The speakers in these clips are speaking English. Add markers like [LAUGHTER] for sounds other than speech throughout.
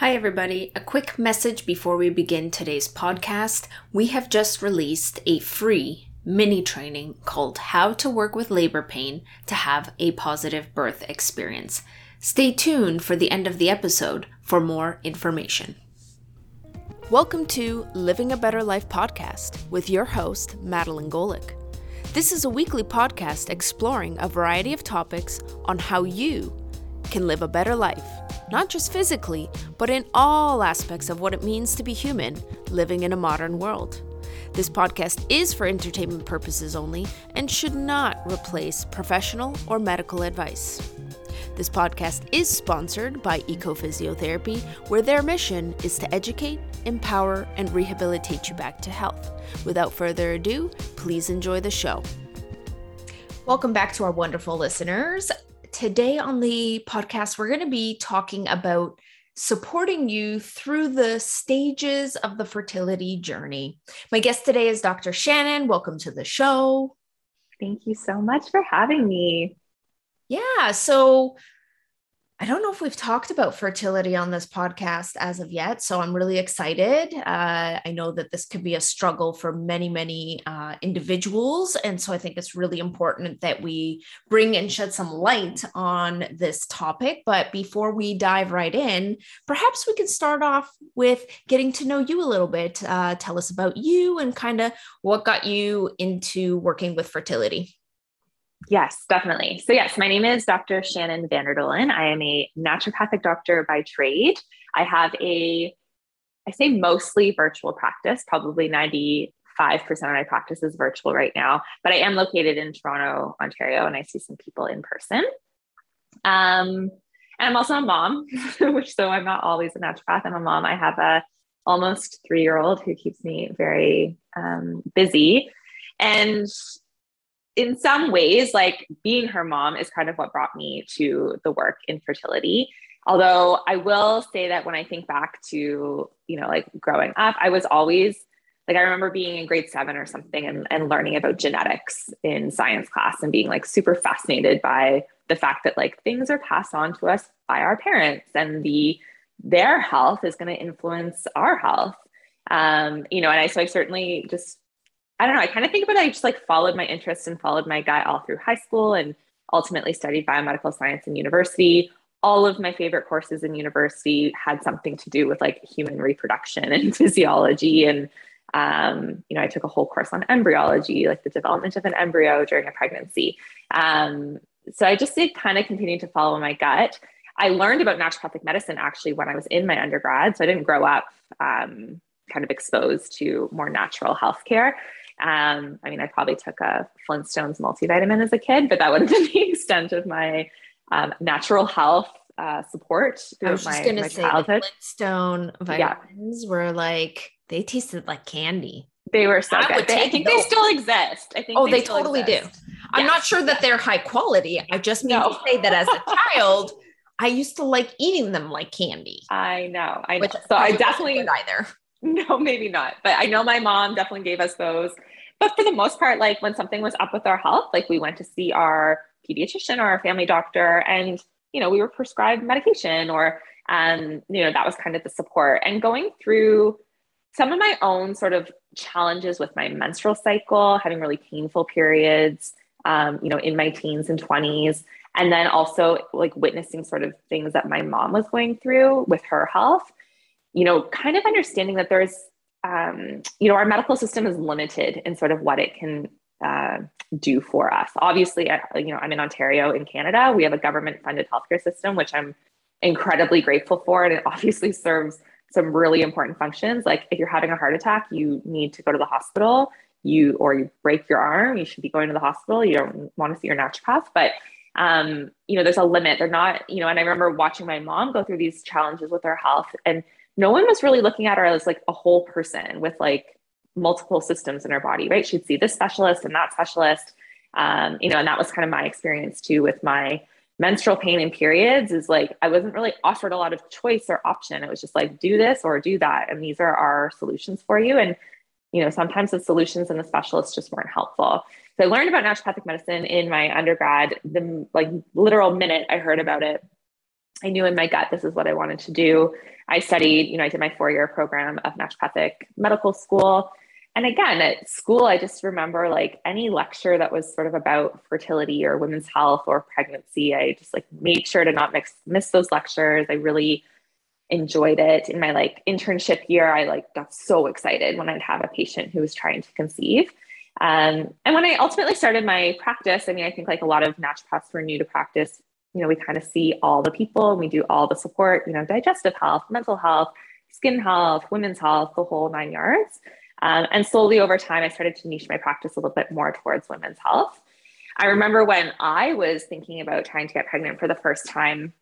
Hi, everybody. A quick message before we begin today's podcast. We have just released a free mini training called How to Work with Labor Pain to Have a Positive Birth Experience. Stay tuned for the end of the episode for more information. Welcome to Living a Better Life podcast with your host, Madeline Golick. This is a weekly podcast exploring a variety of topics on how you can live a better life not just physically, but in all aspects of what it means to be human living in a modern world. This podcast is for entertainment purposes only and should not replace professional or medical advice. This podcast is sponsored by Ecophysiotherapy, where their mission is to educate, empower, and rehabilitate you back to health. Without further ado, please enjoy the show. Welcome back to our wonderful listeners today on the podcast, we're going to be talking about supporting you through the stages of the fertility journey. My guest today is Dr. Shannon. Welcome to the show. Thank you so much for having me. Yeah. So, I don't know if we've talked about fertility on this podcast as of yet. So I'm really excited. Uh, I know that this could be a struggle for many, many uh, individuals. And so I think it's really important that we bring and shed some light on this topic. But before we dive right in, perhaps we can start off with getting to know you a little bit. Uh, tell us about you and kind of what got you into working with fertility. Yes, definitely. So, yes, my name is Dr. Shannon Vanderdolen. I am a naturopathic doctor by trade. I have a, I say mostly virtual practice, probably 95% of my practice is virtual right now, but I am located in Toronto, Ontario, and I see some people in person. Um, and I'm also a mom, [LAUGHS] which so I'm not always a naturopath. I'm a mom. I have a almost three year old who keeps me very um, busy. And in some ways, like being her mom is kind of what brought me to the work in fertility. Although I will say that when I think back to, you know, like growing up, I was always like, I remember being in grade seven or something and, and learning about genetics in science class and being like super fascinated by the fact that like things are passed on to us by our parents and the their health is going to influence our health. Um, you know, and I so I certainly just I don't know. I kind of think about it. I just like followed my interests and followed my gut all through high school and ultimately studied biomedical science in university. All of my favorite courses in university had something to do with like human reproduction and [LAUGHS] physiology. And, um, you know, I took a whole course on embryology, like the development of an embryo during a pregnancy. Um, so I just did kind of continue to follow my gut. I learned about naturopathic medicine actually when I was in my undergrad. So I didn't grow up um, kind of exposed to more natural healthcare. Um, I mean, I probably took a Flintstones multivitamin as a kid, but that would have been [LAUGHS] the extent of my um, natural health uh, support I was just gonna say childhood. Flintstone vitamins yeah. were like they tasted like candy. They were so I good. They, I think those. they still exist. I think. Oh, they, they totally exist. do. I'm not sure that they're high quality. I just mean no. to say that as a [LAUGHS] child, I used to like eating them like candy. I know. I know. so I definitely either. [LAUGHS] No, maybe not. But I know my mom definitely gave us those but for the most part, like when something was up with our health, like we went to see our pediatrician or our family doctor and, you know, we were prescribed medication or, um, you know, that was kind of the support. And going through some of my own sort of challenges with my menstrual cycle, having really painful periods, um, you know, in my teens and 20s. And then also like witnessing sort of things that my mom was going through with her health, you know, kind of understanding that there's um, you know, our medical system is limited in sort of what it can uh, do for us. Obviously, I, you know, I'm in Ontario in Canada. We have a government funded healthcare system, which I'm incredibly grateful for. And it obviously [LAUGHS] serves some really important functions. Like if you're having a heart attack, you need to go to the hospital. You or you break your arm, you should be going to the hospital. You don't want to see your naturopath, but um, you know, there's a limit. They're not, you know, and I remember watching my mom go through these challenges with her health and no one was really looking at her as like a whole person with like multiple systems in her body, right? She'd see this specialist and that specialist. Um, you know, and that was kind of my experience too with my menstrual pain and periods is like I wasn't really offered a lot of choice or option. It was just like do this or do that. And these are our solutions for you. And you know, sometimes the solutions and the specialists just weren't helpful. So I learned about naturopathic medicine in my undergrad. The like literal minute I heard about it, I knew in my gut this is what I wanted to do. I studied, you know, I did my four year program of naturopathic medical school. And again, at school, I just remember like any lecture that was sort of about fertility or women's health or pregnancy, I just like made sure to not mix, miss those lectures. I really enjoyed it. In my like internship year, I like got so excited when I'd have a patient who was trying to conceive. Um, and when I ultimately started my practice, I mean, I think like a lot of naturopaths were new to practice, you know, we kind of see all the people, and we do all the support, you know, digestive health, mental health, skin health, women's health, the whole nine yards. Um, and slowly over time, I started to niche my practice a little bit more towards women's health. I remember when I was thinking about trying to get pregnant for the first time,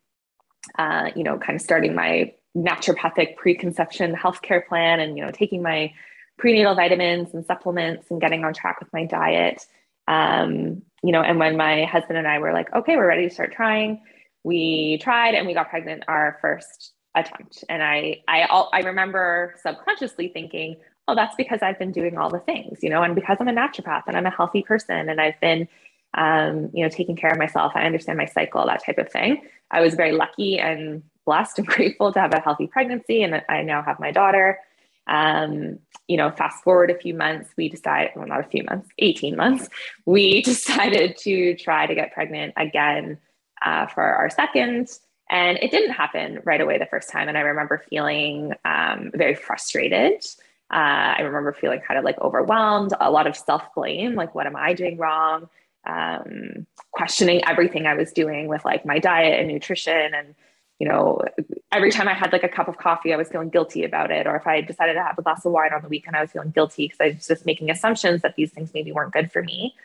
uh, you know, kind of starting my naturopathic preconception healthcare plan and, you know, taking my prenatal vitamins and supplements and getting on track with my diet. Um, you know, and when my husband and I were like, okay, we're ready to start trying, we tried and we got pregnant our first attempt. And I, I, all, I remember subconsciously thinking, oh, that's because I've been doing all the things, you know, and because I'm a naturopath and I'm a healthy person and I've been, um, you know, taking care of myself. I understand my cycle, that type of thing. I was very lucky and blessed and [LAUGHS] grateful to have a healthy pregnancy, and I now have my daughter. Um, you know, fast forward a few months, we decided, well, not a few months, 18 months, we [LAUGHS] decided to try to get pregnant again uh, for our second. And it didn't happen right away the first time. And I remember feeling um, very frustrated. Uh, I remember feeling kind of like overwhelmed, a lot of self blame like, what am I doing wrong? Um, questioning everything I was doing with like my diet and nutrition and you know, every time I had like a cup of coffee, I was feeling guilty about it. Or if I decided to have a glass of wine on the weekend, I was feeling guilty because I was just making assumptions that these things maybe weren't good for me.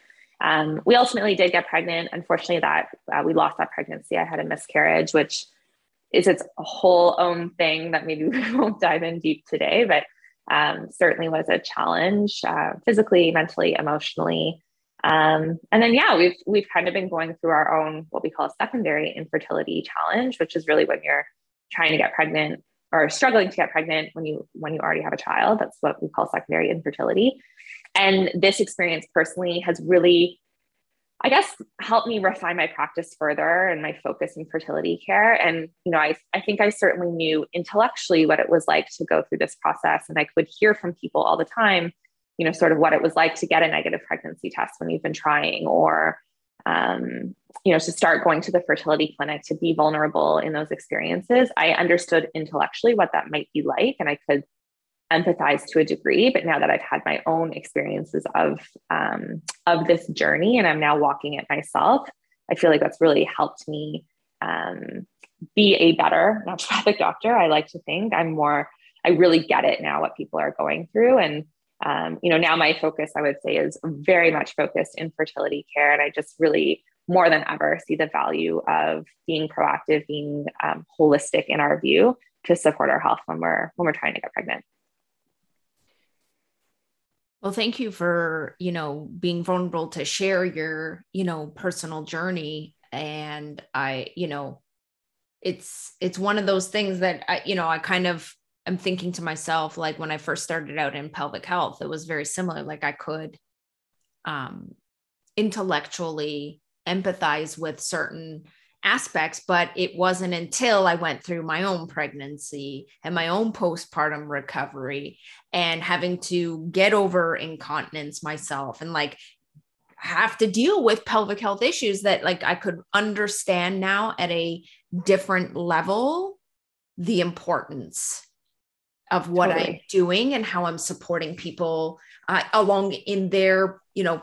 Um, we ultimately did get pregnant. Unfortunately, that uh, we lost that pregnancy. I had a miscarriage, which is its whole own thing that maybe [LAUGHS] we won't dive in deep today, but um, certainly was a challenge uh, physically, mentally, emotionally. Um, and then yeah, we've we've kind of been going through our own what we call a secondary infertility challenge, which is really when you're trying to get pregnant or struggling to get pregnant when you when you already have a child. That's what we call secondary infertility. And this experience personally has really, I guess, helped me refine my practice further and my focus in fertility care. And you know, I I think I certainly knew intellectually what it was like to go through this process, and I could hear from people all the time you know, sort of what it was like to get a negative pregnancy test when you've been trying, or, um, you know, to start going to the fertility clinic to be vulnerable in those experiences. I understood intellectually what that might be like, and I could empathize to a degree. But now that I've had my own experiences of um, of this journey, and I'm now walking it myself, I feel like that's really helped me um, be a better naturopathic doctor. I like to think I'm more. I really get it now what people are going through, and um, you know, now my focus, I would say, is very much focused in fertility care. And I just really, more than ever, see the value of being proactive, being um, holistic in our view to support our health when we're when we're trying to get pregnant. Well, thank you for, you know, being vulnerable to share your, you know, personal journey. And I, you know, it's it's one of those things that I, you know, I kind of I'm thinking to myself, like when I first started out in pelvic health, it was very similar. Like I could um, intellectually empathize with certain aspects, but it wasn't until I went through my own pregnancy and my own postpartum recovery and having to get over incontinence myself and like have to deal with pelvic health issues that like I could understand now at a different level the importance of what totally. I'm doing and how I'm supporting people uh, along in their, you know,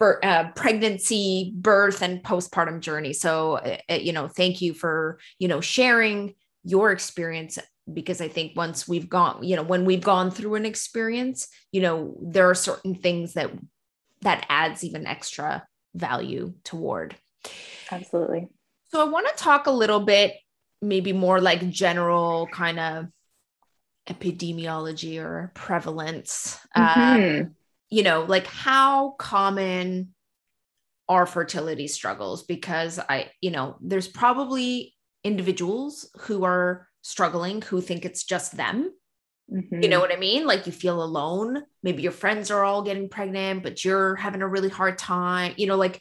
uh, pregnancy, birth, and postpartum journey. So, uh, uh, you know, thank you for, you know, sharing your experience because I think once we've gone, you know, when we've gone through an experience, you know, there are certain things that that adds even extra value toward. Absolutely. So I want to talk a little bit maybe more like general kind of epidemiology or prevalence mm-hmm. uh, you know like how common are fertility struggles because i you know there's probably individuals who are struggling who think it's just them mm-hmm. you know what i mean like you feel alone maybe your friends are all getting pregnant but you're having a really hard time you know like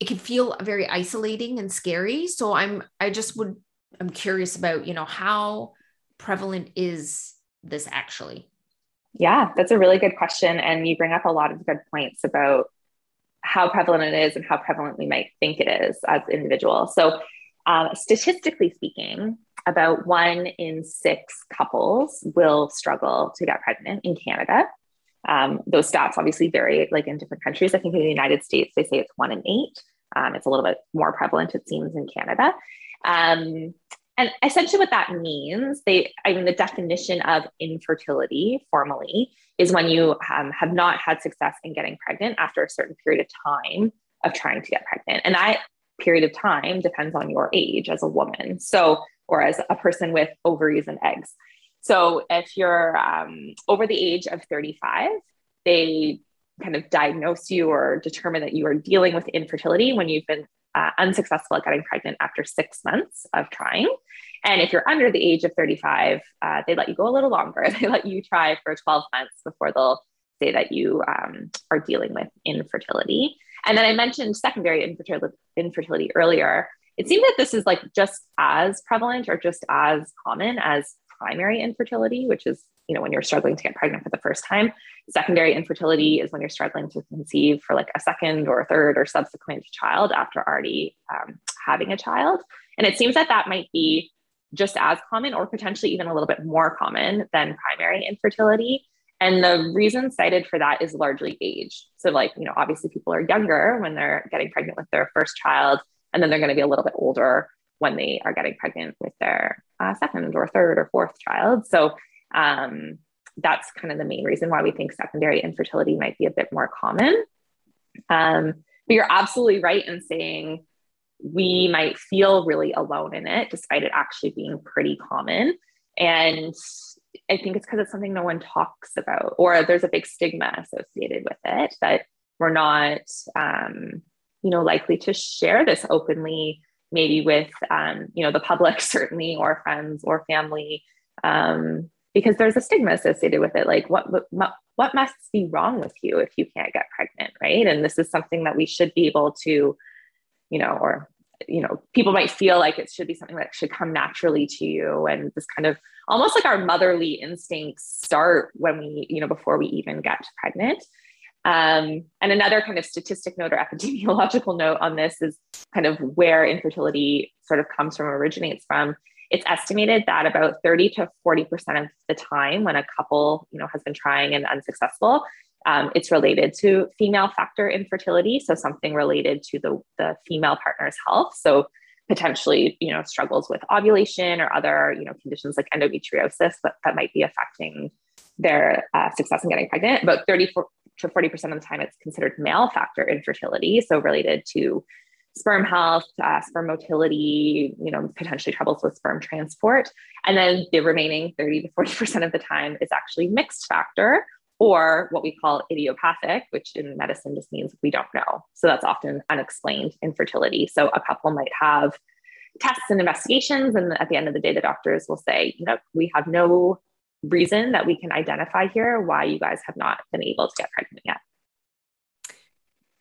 it can feel very isolating and scary. So I'm I just would I'm curious about, you know, how prevalent is this actually? Yeah, that's a really good question. And you bring up a lot of good points about how prevalent it is and how prevalent we might think it is as individuals. So, um, statistically speaking, about one in six couples will struggle to get pregnant in Canada. Um, those stats obviously vary like in different countries. I think in the United States, they say it's one in eight. Um, it's a little bit more prevalent, it seems, in Canada. Um, and essentially, what that means, they, I mean, the definition of infertility formally is when you um, have not had success in getting pregnant after a certain period of time of trying to get pregnant. And that period of time depends on your age as a woman. So, or as a person with ovaries and eggs. So, if you're um, over the age of 35, they kind of diagnose you or determine that you are dealing with infertility when you've been uh, unsuccessful at getting pregnant after six months of trying. And if you're under the age of 35, uh, they let you go a little longer. [LAUGHS] They let you try for 12 months before they'll say that you um, are dealing with infertility. And then I mentioned secondary infertility, infertility earlier. It seems that this is like just as prevalent or just as common as primary infertility, which is you know when you're struggling to get pregnant for the first time. Secondary infertility is when you're struggling to conceive for like a second or third or subsequent child after already um, having a child. And it seems that that might be just as common or potentially even a little bit more common than primary infertility. And the reason cited for that is largely age. So like you know obviously people are younger when they're getting pregnant with their first child and then they're going to be a little bit older when they are getting pregnant with their uh, second or third or fourth child. So um, that's kind of the main reason why we think secondary infertility might be a bit more common. Um, but you're absolutely right in saying we might feel really alone in it, despite it actually being pretty common. And I think it's because it's something no one talks about, or there's a big stigma associated with it that we're not, um, you know, likely to share this openly, maybe with, um, you know, the public [LAUGHS] certainly, or friends or family. Um, because there's a stigma associated with it like what what must be wrong with you if you can't get pregnant right? And this is something that we should be able to you know or you know people might feel like it should be something that should come naturally to you. And this kind of almost like our motherly instincts start when we you know before we even get pregnant. Um, and another kind of statistic note or [LAUGHS] epidemiological note on this is kind of where infertility sort of comes from originates from it's estimated that about 30 to 40% of the time when a couple, you know, has been trying and unsuccessful, um, it's related to female factor infertility. So something related to the, the female partner's health. So potentially, you know, struggles with ovulation or other, you know, conditions like endometriosis that, that might be affecting their uh, success in getting pregnant. About 30 to 40% of the time, it's considered male factor infertility. So related to sperm health, uh, sperm motility, you know, potentially troubles with sperm transport. And then the remaining 30 to 40% of the time is actually mixed factor or what we call idiopathic, which in medicine just means we don't know. So that's often unexplained infertility. So a couple might have tests and investigations. And at the end of the day, the doctors will say, you know, we have no reason that we can identify here why you guys have not been able to get pregnant yet.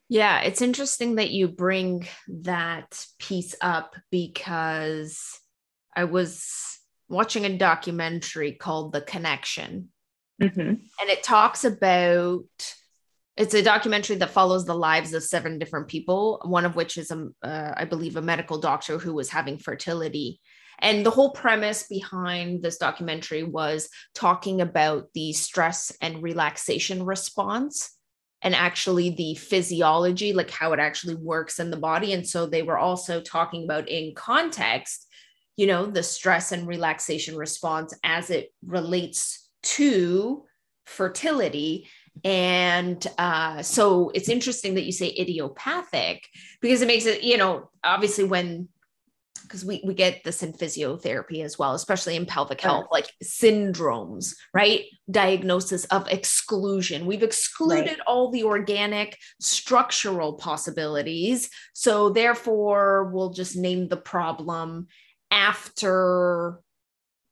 Yeah, it's interesting that you bring that piece up because I was watching a documentary called The Connection. Mm-hmm. And it talks about it's a documentary that follows the lives of seven different people, one of which is, a, uh, I believe, a medical doctor who was having fertility. And the whole premise behind this documentary was talking about the stress and relaxation response and actually the physiology, like how it actually works in the body. And so they were also talking about in context, you know, the stress and relaxation response as it relates to fertility. And uh, so it's interesting that you say idiopathic because it makes it, you know, obviously when because we, we get this in physiotherapy as well, especially in pelvic health, right. like syndromes, right? Diagnosis of exclusion. We've excluded right. all the organic structural possibilities. So therefore, we'll just name the problem after,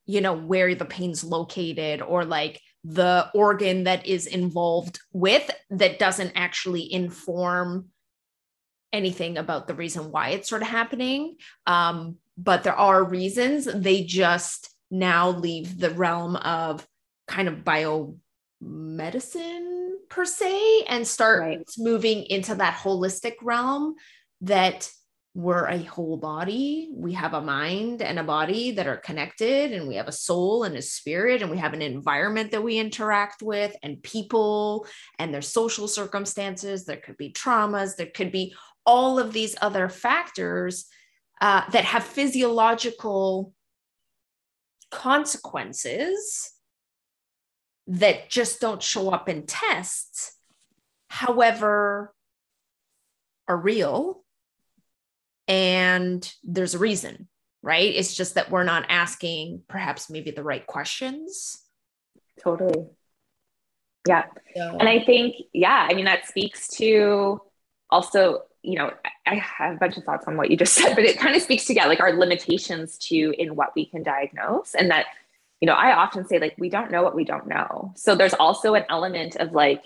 you know, where the pain's located or like the organ that is involved with that doesn't actually inform anything about the reason why it's sort of happening. Um, but there are reasons. They just now leave the realm of kind of biomedicine per se and start right. moving into that holistic realm that we're a whole body. We have a mind and a body that are connected, and we have a soul and a spirit, and we have an environment that we interact with, and people and their social circumstances. There could be traumas, there could be all of these other factors uh, that have physiological consequences that just don't show up in tests, however, are real. And there's a reason, right? It's just that we're not asking perhaps maybe the right questions. Totally. Yeah. So. And I think, yeah, I mean, that speaks to also, you know, I have a bunch of thoughts on what you just [LAUGHS] said, but it kind of speaks to, yeah, like our limitations to in what we can diagnose and that you know, I often say, like, we don't know what we don't know. So there's also an element of like,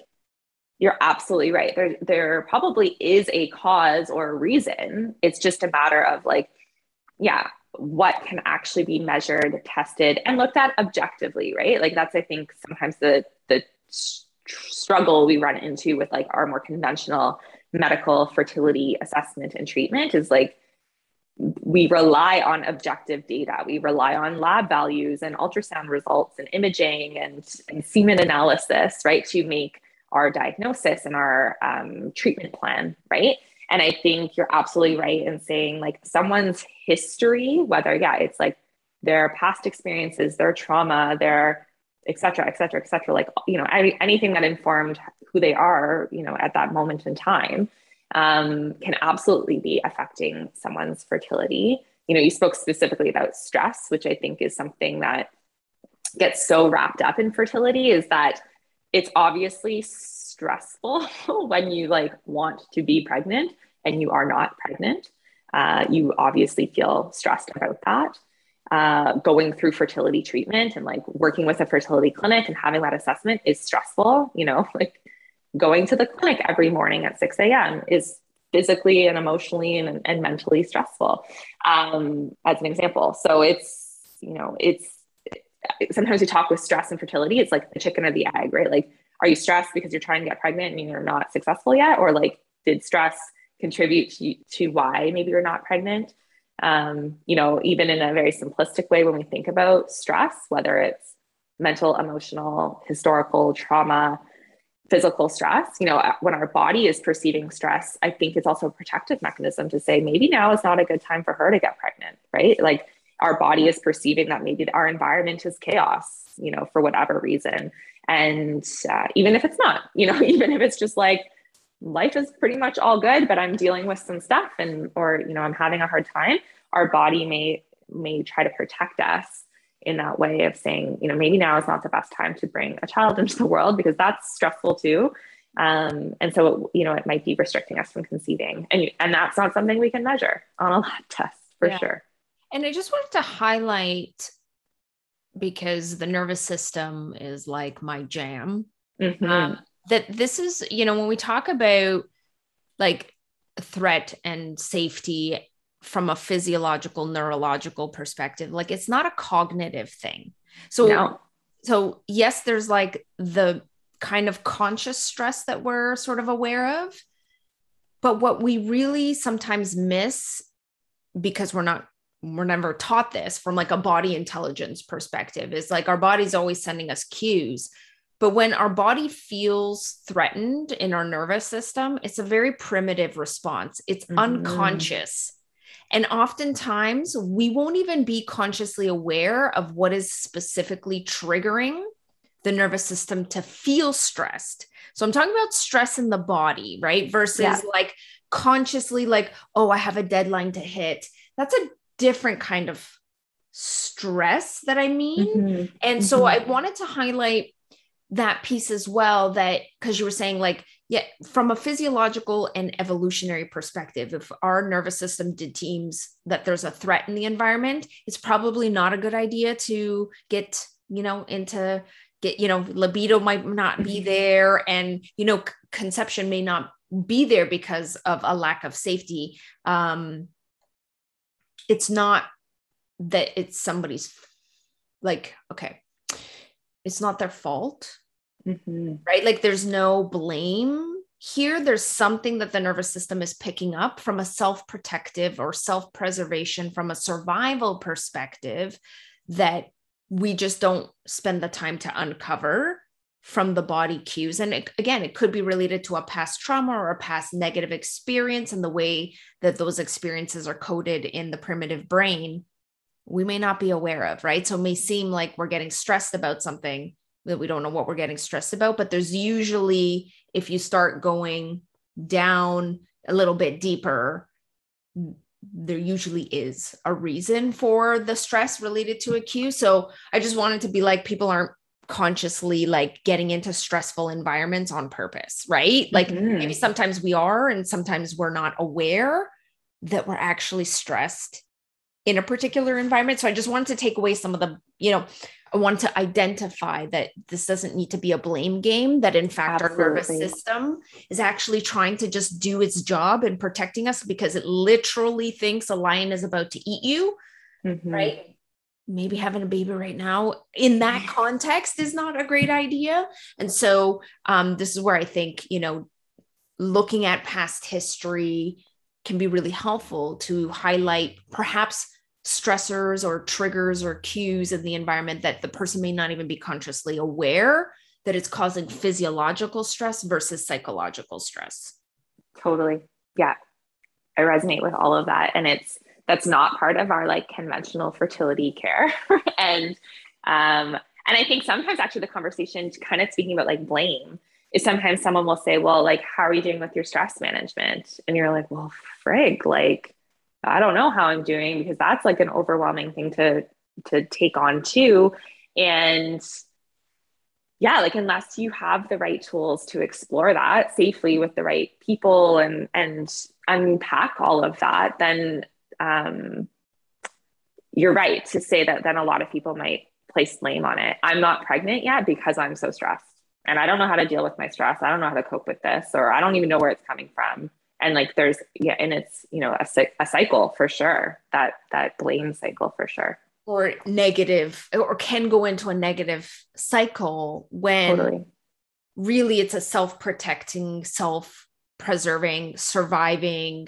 you're absolutely right. There, there probably is a cause or a reason. It's just a matter of like, yeah, what can actually be measured, tested, and looked at objectively, right? Like that's I think sometimes the the struggle we run into with like our more conventional medical fertility assessment and treatment is like we rely on objective data. We rely on lab values and ultrasound results and imaging and, and semen analysis, right, to make our diagnosis and our um, treatment plan, right? And I think you're absolutely right in saying like someone's history, whether, yeah, it's like their past experiences, their trauma, their et cetera, et cetera, et cetera, like, you know, any, anything that informed who they are, you know, at that moment in time um, can absolutely be affecting someone's fertility. You know, you spoke specifically about stress, which I think is something that gets so wrapped up in fertility is that it's obviously stressful [LAUGHS] when you like want to be pregnant and you are not pregnant. Uh, you obviously feel stressed about that. Uh, going through fertility treatment and like working with a fertility clinic and having that assessment is stressful. You know, [LAUGHS] like going to the clinic every morning at 6 a.m. is physically and emotionally and, and mentally stressful, um, as an example. So it's, you know, it's sometimes we talk with stress and fertility, it's like the chicken or the egg, right? Like, are you stressed because you're trying to get pregnant and you're not successful yet? Or like, did stress contribute to, to why maybe you're not pregnant? Um, you know, even in a very simplistic way, when we think about stress, whether it's mental, emotional, historical trauma, physical stress, you know, when our body is perceiving stress, I think it's also a protective mechanism to say maybe now is not a good time for her to get pregnant, right? Like our body is perceiving that maybe our environment is chaos, you know, for whatever reason. And uh, even if it's not, you know, [LAUGHS] even if it's just like life is pretty much all good, but I'm dealing with some stuff and, or, you know, I'm having a hard time, our body may, may try to protect us in that way of saying, you know, maybe now is not the best time to bring a child [LAUGHS] into the world because that's stressful too. Um, and so, it, you know, it might be restricting us from conceiving. And, and that's not something we can measure on a lab [LAUGHS] test for yeah. sure. And I just wanted to highlight because the nervous system is like my jam. Mm-hmm. Um, that this is, you know, when we talk about like threat and safety from a physiological neurological perspective like it's not a cognitive thing so no. so yes there's like the kind of conscious stress that we're sort of aware of but what we really sometimes miss because we're not we're never taught this from like a body intelligence perspective is like our body's always sending us cues but when our body feels threatened in our nervous system it's a very primitive response it's mm-hmm. unconscious and oftentimes we won't even be consciously aware of what is specifically triggering the nervous system to feel stressed. So I'm talking about stress in the body, right? Versus yeah. like consciously, like, oh, I have a deadline to hit. That's a different kind of stress that I mean. Mm-hmm. And so mm-hmm. I wanted to highlight that piece as well that because you were saying like yeah from a physiological and evolutionary perspective if our nervous system deems that there's a threat in the environment it's probably not a good idea to get you know into get you know libido might not be mm-hmm. there and you know c- conception may not be there because of a lack of safety um it's not that it's somebody's like okay it's not their fault mm-hmm. right? Like there's no blame here. There's something that the nervous system is picking up from a self-protective or self-preservation from a survival perspective that we just don't spend the time to uncover from the body cues. And it, again it could be related to a past trauma or a past negative experience and the way that those experiences are coded in the primitive brain we may not be aware of right? So it may seem like we're getting stressed about something that we don't know what we're getting stressed about but there's usually if you start going down a little bit deeper there usually is a reason for the stress related to a cue so i just wanted to be like people aren't consciously like getting into stressful environments on purpose right? Like mm-hmm. maybe sometimes we are and sometimes we're not aware that we're actually stressed in a particular environment. So i just wanted to take away some of the you know I want to identify that this doesn't need to be a blame game, that in fact Absolutely. our nervous system is actually trying to just do its job in protecting us because it literally thinks a lion is about to eat you, mm-hmm. right? Maybe having a baby right now in that context is not a great idea. And so um, this is where I think, you know, looking at past history can be really helpful to highlight perhaps stressors or triggers or cues in the environment that the person may not even be consciously aware that it's causing physiological stress versus psychological stress. Totally. Yeah. I resonate with all of that. And it's, that's not part of our like conventional fertility care. [LAUGHS] and, um, and I think sometimes actually the conversation kind of speaking about like blame is sometimes someone will say, well, like, how are you doing with your stress management? And you're like, well, frig, like, I don't know how I'm doing because that's like an overwhelming thing to to take on too. And yeah, like unless you have the right tools to explore that safely with the right people and and unpack all of that, then um, you're right to say that then a lot of people might place blame on it. I'm not pregnant yet because I'm so stressed and I don't know how to deal with my stress. I don't know how to cope with this, or I don't even know where it's coming from and like there's yeah and it's you know a, a cycle for sure that that blame cycle for sure or negative or can go into a negative cycle when totally. really it's a self-protecting self-preserving surviving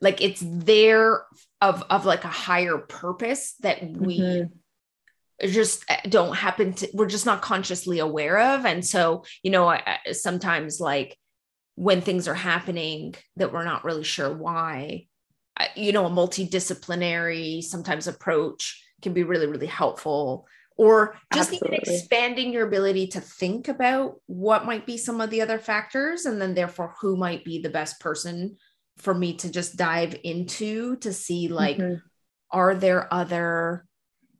like it's there of of like a higher purpose that we mm-hmm. just uh, don't happen to we're just not consciously aware of and so you know I, sometimes like when things are happening that we're not really sure why you know a multidisciplinary sometimes approach can be really really helpful or just Absolutely. even expanding your ability to think about what might be some of the other factors and then therefore who might be the best person for me to just dive into to see like mm-hmm. are there other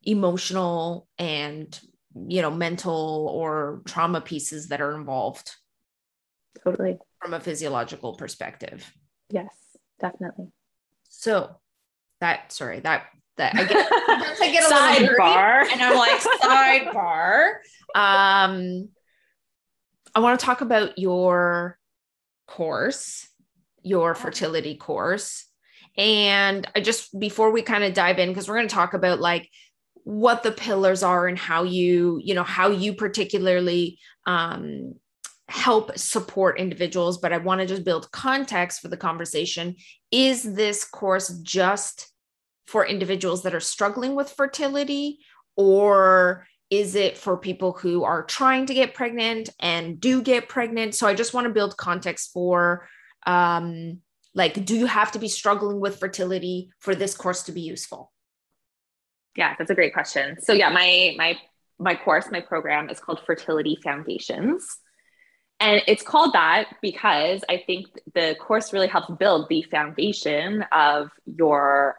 emotional and you know mental or trauma pieces that are involved totally from a physiological perspective. Yes, definitely. So that sorry, that that I get, [LAUGHS] I get a sidebar and I'm like sidebar. Um I want to talk about your course, your fertility course. And I just before we kind of dive in, because we're going to talk about like what the pillars are and how you, you know, how you particularly um, help support individuals, but I want to just build context for the conversation. Is this course just for individuals that are struggling with fertility, or is it for people who are trying to get pregnant and do get pregnant? So I just want to build context for um, like, do you have to be struggling with fertility for this course to be useful? Yeah, that's a great question. So yeah, my my my course, my program is called Fertility Foundations. And it's called that because I think the course really helps build the foundation of your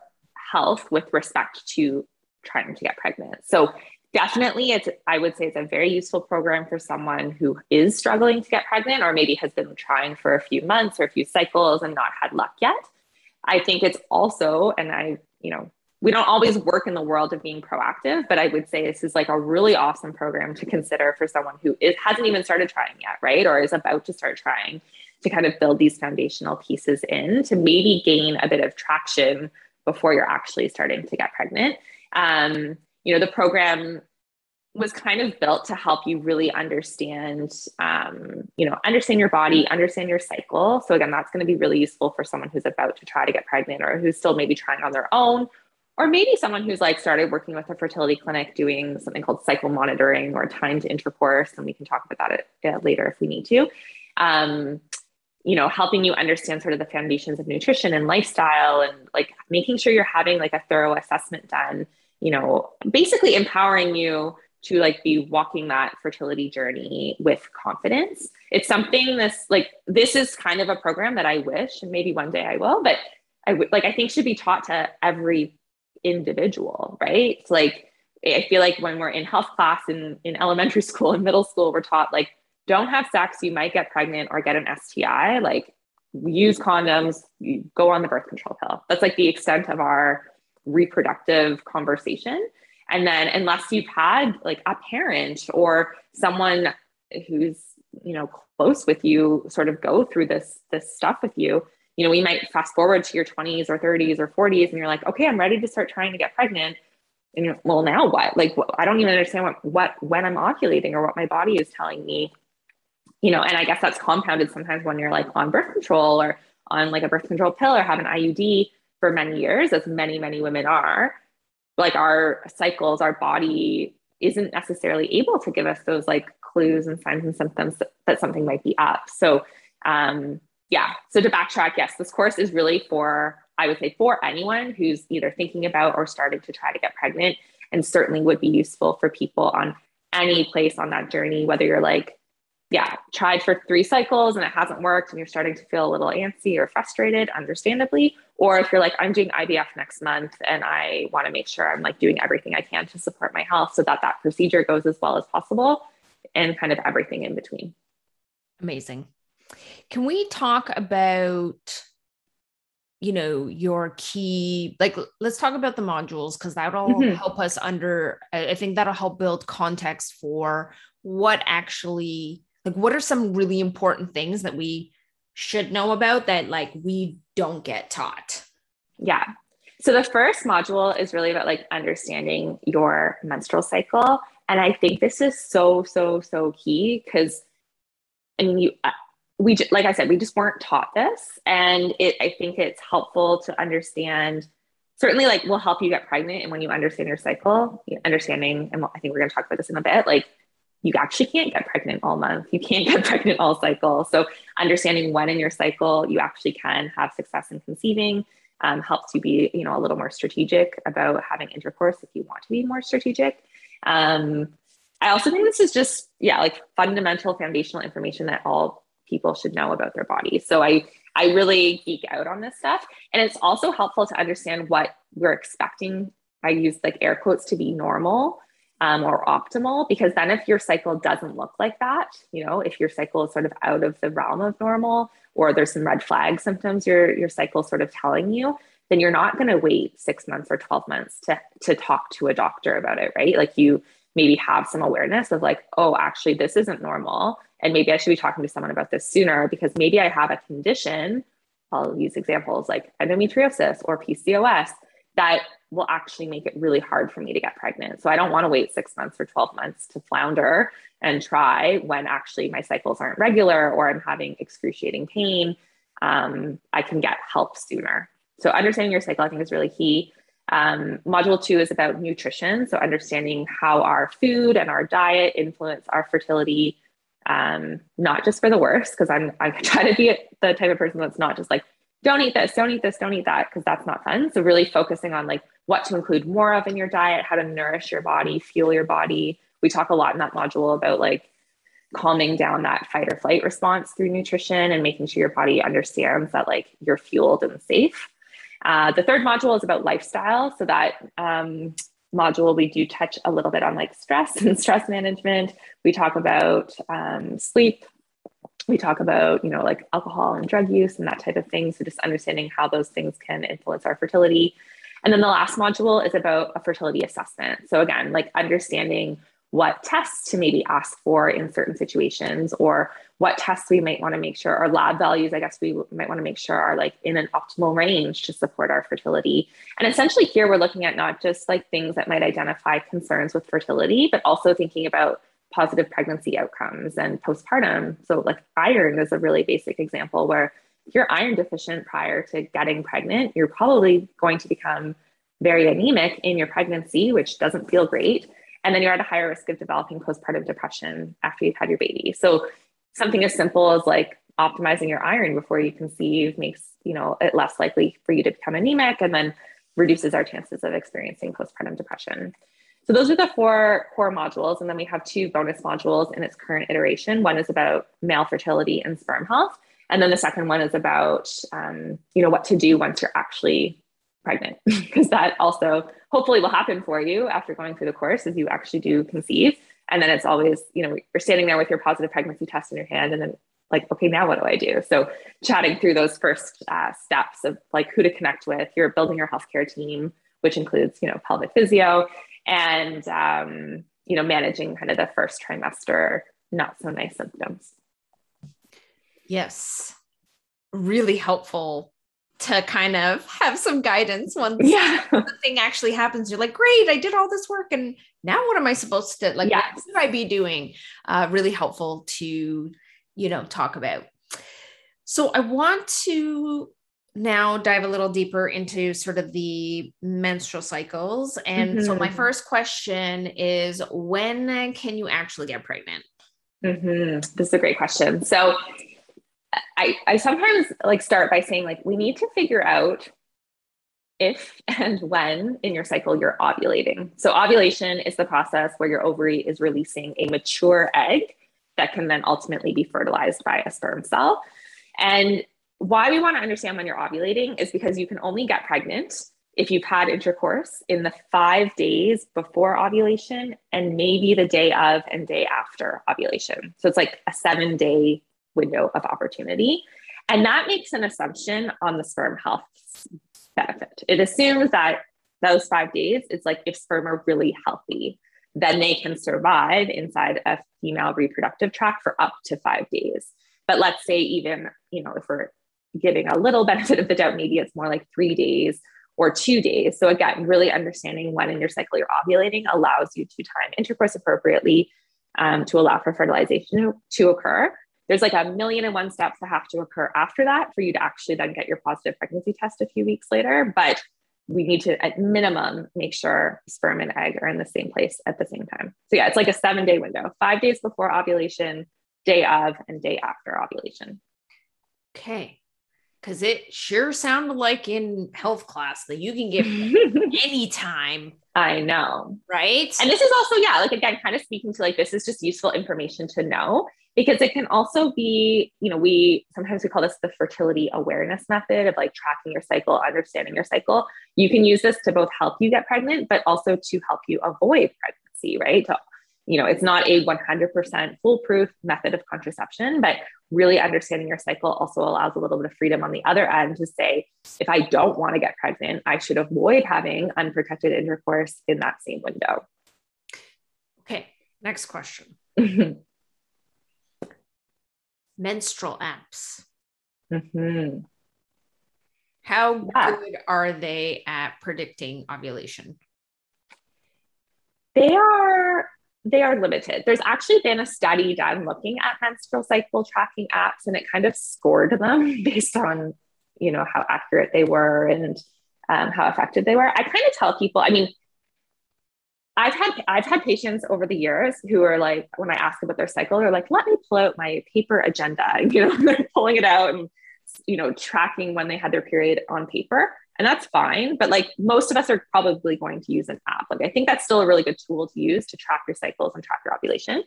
health with respect to trying to get pregnant. So definitely it's I would say it's a very useful program for someone who is struggling to get pregnant or maybe has been trying for a few months or a few cycles and not had luck yet. I think it's also and I, you know, we don't always work in the world of being proactive, but I would say this is like a really awesome program to consider for someone who is, hasn't even started trying yet, right? Or is about to start trying to kind of build these foundational pieces in to maybe gain a bit of traction before you're actually starting to get pregnant. Um, you know, the program was kind of built to help you really understand, um, you know, understand your body, understand your cycle. So again, that's going to be really useful for someone who's about to try to get pregnant or who's still maybe trying on their own, or maybe someone who's like started working with a fertility clinic doing something called cycle monitoring or timed intercourse. And we can talk about that uh, later if we need to. Um, you know, helping you understand sort of the foundations of nutrition and lifestyle and like making sure you're having like a thorough assessment done, you know, basically empowering you to like be walking that fertility journey with confidence. It's something this like this is kind of a program that I wish and maybe one day I will, but I like I think should be taught to every individual, right? It's like I feel like when we're in health class in in elementary [LAUGHS] school and middle school, we're taught like don't have sex, you might get pregnant or get an STI. Like use condoms, go on the birth control pill. That's like the extent of our reproductive conversation. And then unless you've had like a parent or someone who's, you know, close with you sort of go through this this stuff with you, you know, we might fast forward to your 20s or 30s or 40s and you're like, "Okay, I'm ready to start trying to get pregnant." And you're, well, now what? Like I don't even understand what what when I'm ovulating or what my body is telling me. You know, and I guess that's compounded sometimes when you're like on birth control or on like a birth control pill or have an IUD for many years, as many, many women are like our cycles, our body isn't necessarily able to give us those like clues and signs and symptoms that something might be up. So, um, yeah. So to backtrack, yes, this course is really for, I would say, for anyone who's either thinking about or starting to try to get pregnant, and certainly would be useful for people on any place on that journey, whether you're like yeah, tried for three cycles and it hasn't worked and you're starting to feel a little antsy or frustrated, understandably. Or if you're like, I'm doing IVF next month and I want to make sure I'm like doing everything I can to support my health so that that procedure goes as well as possible and kind of everything in between. Amazing. Can we talk about you know your key like let's talk about the modules because that'll mm-hmm. help us under i think that'll help build context for what actually like, what are some really important things that we should know about that like we don't get taught? Yeah. So the first module is really about like understanding your menstrual cycle. And I think this is so, so, so key because I mean, you, we, like I said, we just weren't taught this. And it, I think it's helpful to understand, certainly like will help you get pregnant. And when you understand your cycle, understanding, and I think we're going to talk about this in a bit, like you actually can't get pregnant all month. You can't get [LAUGHS] pregnant all cycle. So understanding when in your cycle you actually can have success in conceiving um, helps you be, you know, a little more strategic about having intercourse if you want to be more strategic. Um, I also think this is just, yeah, like fundamental foundational information that all people should know about their body. So I, I really geek out on this stuff. And it's also helpful to understand what we're expecting. I use like air quotes to be normal um, or optimal because then if your cycle doesn't look like that you know if your cycle is sort of out of the realm of normal or there's some red flag symptoms your your cycle sort of telling you then you're not going to wait six months or 12 months to to talk to a doctor about it right like you maybe have some awareness of like oh actually this isn't normal and maybe i should be talking to someone about this sooner because maybe i have a condition i'll use examples like endometriosis or pcos that will actually make it really hard for me to get pregnant. So I don't want to wait six months or 12 months to flounder and try when actually my cycles aren't regular or I'm having excruciating pain. Um, I can get help sooner. So understanding your cycle, I think, is really key. Um, module two is about nutrition. So understanding how our food and our diet influence our fertility, um, not just for the worse, because I'm I [LAUGHS] try to be the type of person that's not just like don't eat this, don't eat this, don't eat that, because that's not fun. So really focusing on like what to include more of in your diet, how to nourish your body, fuel your body. We talk a lot in that module about like calming down that fight or flight response through nutrition and making sure your body understands that like you're fueled and safe. Uh, the third module is about lifestyle. So that um, module, we do touch a little bit on like stress [LAUGHS] and stress management. We talk about um, sleep, we talk about you know like alcohol and drug use and that type of thing so just understanding how those things can influence our fertility and then the last module is about a fertility assessment so again like understanding what tests to maybe ask for in certain situations or what tests we might want to make sure our lab values i guess we might want to make sure are like in an optimal range to support our fertility. And essentially here we're looking at not just like things that might identify concerns with fertility but also thinking about positive pregnancy outcomes and postpartum. So like iron is a really basic example where if you're iron deficient prior to getting pregnant you're probably going to become very anemic in your pregnancy which doesn't feel great and then you're at a higher risk of developing postpartum depression after you've had your baby. So something as simple as like optimizing your iron before you conceive makes you know it less likely for you to become anemic and then reduces our chances of experiencing postpartum depression. So those are the four core modules. And then we have two bonus modules in its current iteration. One is about male fertility and sperm health. And then the second one is about um, you know what to do once you're actually pregnant [LAUGHS] because that also hopefully will happen for you after going through the course as you actually do conceive. And then it's always you know you're standing there with your positive pregnancy test in your hand and then like okay now what do i do? So chatting through those first uh, steps of like who to connect with you're building your healthcare team which includes you know pelvic physio and um, you know managing kind of the first trimester not so nice symptoms. Yes. Really helpful to kind of have some guidance once yeah. the thing actually happens. You're like, great, I did all this work. And now what am I supposed to like, yes. what should I be doing? Uh, really helpful to, you know, talk about. So I want to now dive a little deeper into sort of the menstrual cycles. And mm-hmm. so my mm-hmm. first question is when can you actually get pregnant? Mm-hmm. This is a great question. So I, I sometimes like start by saying like we need to figure out if and when in your cycle you're ovulating. So ovulation is the process where your ovary is releasing a mature egg that can then ultimately be fertilized by a sperm cell. And why we want to understand when you're ovulating is because you can only get pregnant if you've had intercourse in the five days before ovulation and maybe the day of and day after ovulation. So it's like a seven day window of opportunity. And that makes an assumption on the sperm health benefit. It assumes that those five days, it's like if sperm are really healthy, then they can survive inside a female reproductive tract for up to five days. But let's say, even, you know, if we're giving a little benefit of the doubt, maybe it's more like three days or two days. So, again, really understanding when in your cycle you're ovulating allows you to time intercourse appropriately um, to allow for fertilization to occur there's like a million and one steps that have to occur after that for you to actually then get your positive pregnancy test a few weeks later. But we need to, at minimum, make sure sperm and egg are in the same place at the same time. So, yeah, it's like a seven day window five days before ovulation, day of, and day after ovulation. Okay. Because it sure sounded like in health class that you can get [LAUGHS] anytime. I know. Right. And this is also, yeah, like again, kind of speaking to like this is just useful information to know because it can also be you know we sometimes we call this the fertility awareness method of like tracking your cycle understanding your cycle. You can use this to both help you get pregnant but also to help you avoid pregnancy right? To, you know it's not a 100% foolproof method of contraception but really understanding your cycle also allows a little bit of freedom on the other end to say if i don't want to get pregnant i should avoid having unprotected intercourse in that same window. Okay next question [LAUGHS] menstrual apps. Mm-hmm. How yeah. good are they at predicting ovulation? They are they are limited. There's actually been a study done looking at menstrual cycle tracking apps and it kind of scored them [LAUGHS] based on, you know, how accurate they were and um, how effective they were. I kind of tell people, I mean, I've had I've had patients over the years who are like, when I ask about their cycle, they're like, let me pull out my paper agenda. [LAUGHS] You know, they're pulling it out and you know, tracking when they had their period on paper. And that's fine. But like most of us are probably going to use an app. Like I think that's still a really good tool to use to track your cycles and track your ovulation.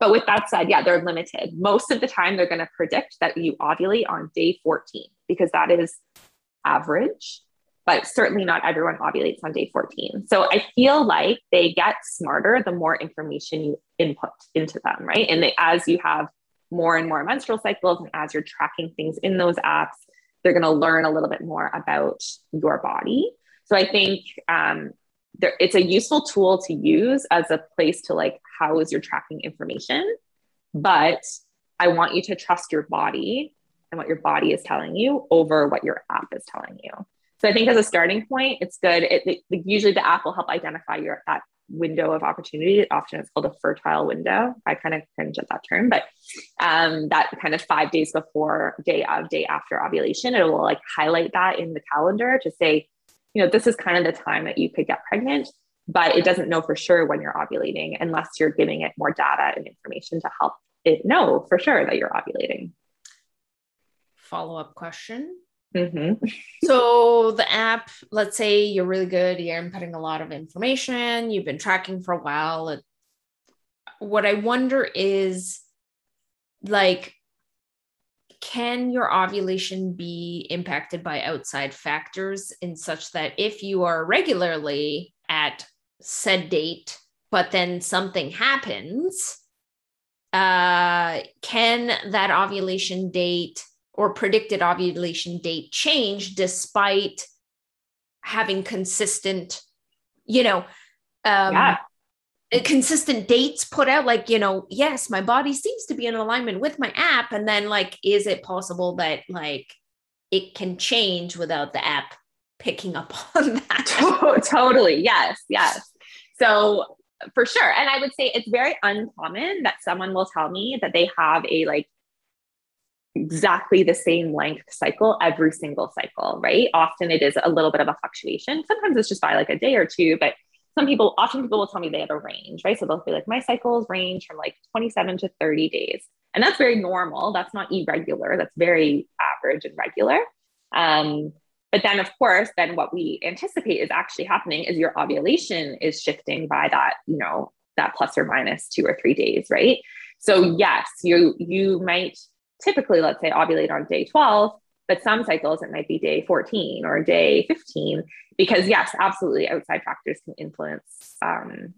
But with that said, yeah, they're limited. Most of the time, they're going to predict that you ovulate on day 14 because that is average but certainly not everyone ovulates on day 14. So I feel like they get smarter the more information you input into them, right? And they, as you have more and more menstrual cycles and as you're tracking things in those apps, they're going to learn a little bit more about your body. So I think um, there, it's a useful tool to use as a place to like house your tracking information. But I want you to trust your body and what your body is telling you over what your app is telling you. So I think as a starting point, it's good. It, it, usually the app will help identify your that window of opportunity. Often it's called a fertile window. I kind of cringe at that term, but um, that kind of five days before, day of, day after ovulation, it will like highlight that in the calendar to say, you know, this is kind of the time that you could get pregnant, but it doesn't know for sure when you're ovulating unless you're giving it more data and information to help it know for sure that you're ovulating. Follow up question. Mm-hmm. so the app, let's say you're really good, you're inputting a lot of information, you've been tracking for a while. It, what I wonder is like, can your ovulation be impacted by outside factors in such that if you are regularly at said date, but then something happens, uh, can that ovulation date or predicted ovulation date change despite having consistent, you know, um, yeah. consistent dates put out? Like, you know, yes, my body seems to be in alignment with my app. And then, like, is it possible that, like, it can change without the app picking up [LAUGHS] on that? [LAUGHS] totally. Yes. Yes. So, for sure. And I would say it's very uncommon that someone will tell me that they have a like exactly the same length cycle every single cycle, right? Often it is a little bit of a fluctuation. Sometimes it's just by like a day or two, but some people, often people will tell me they have a range, right? So they'll be like, my cycles range from like 27 to 30 days. And that's very normal. That's not irregular. That's very average and regular. Um, but then, of course, then what we anticipate is actually happening is your ovulation is shifting by that, you know, that plus or minus two or three days, right? So yes, you you might typically, let's say, ovulate on day 12, but some cycles it might be day 14 or day 15, because yes, absolutely, outside factors can influence um,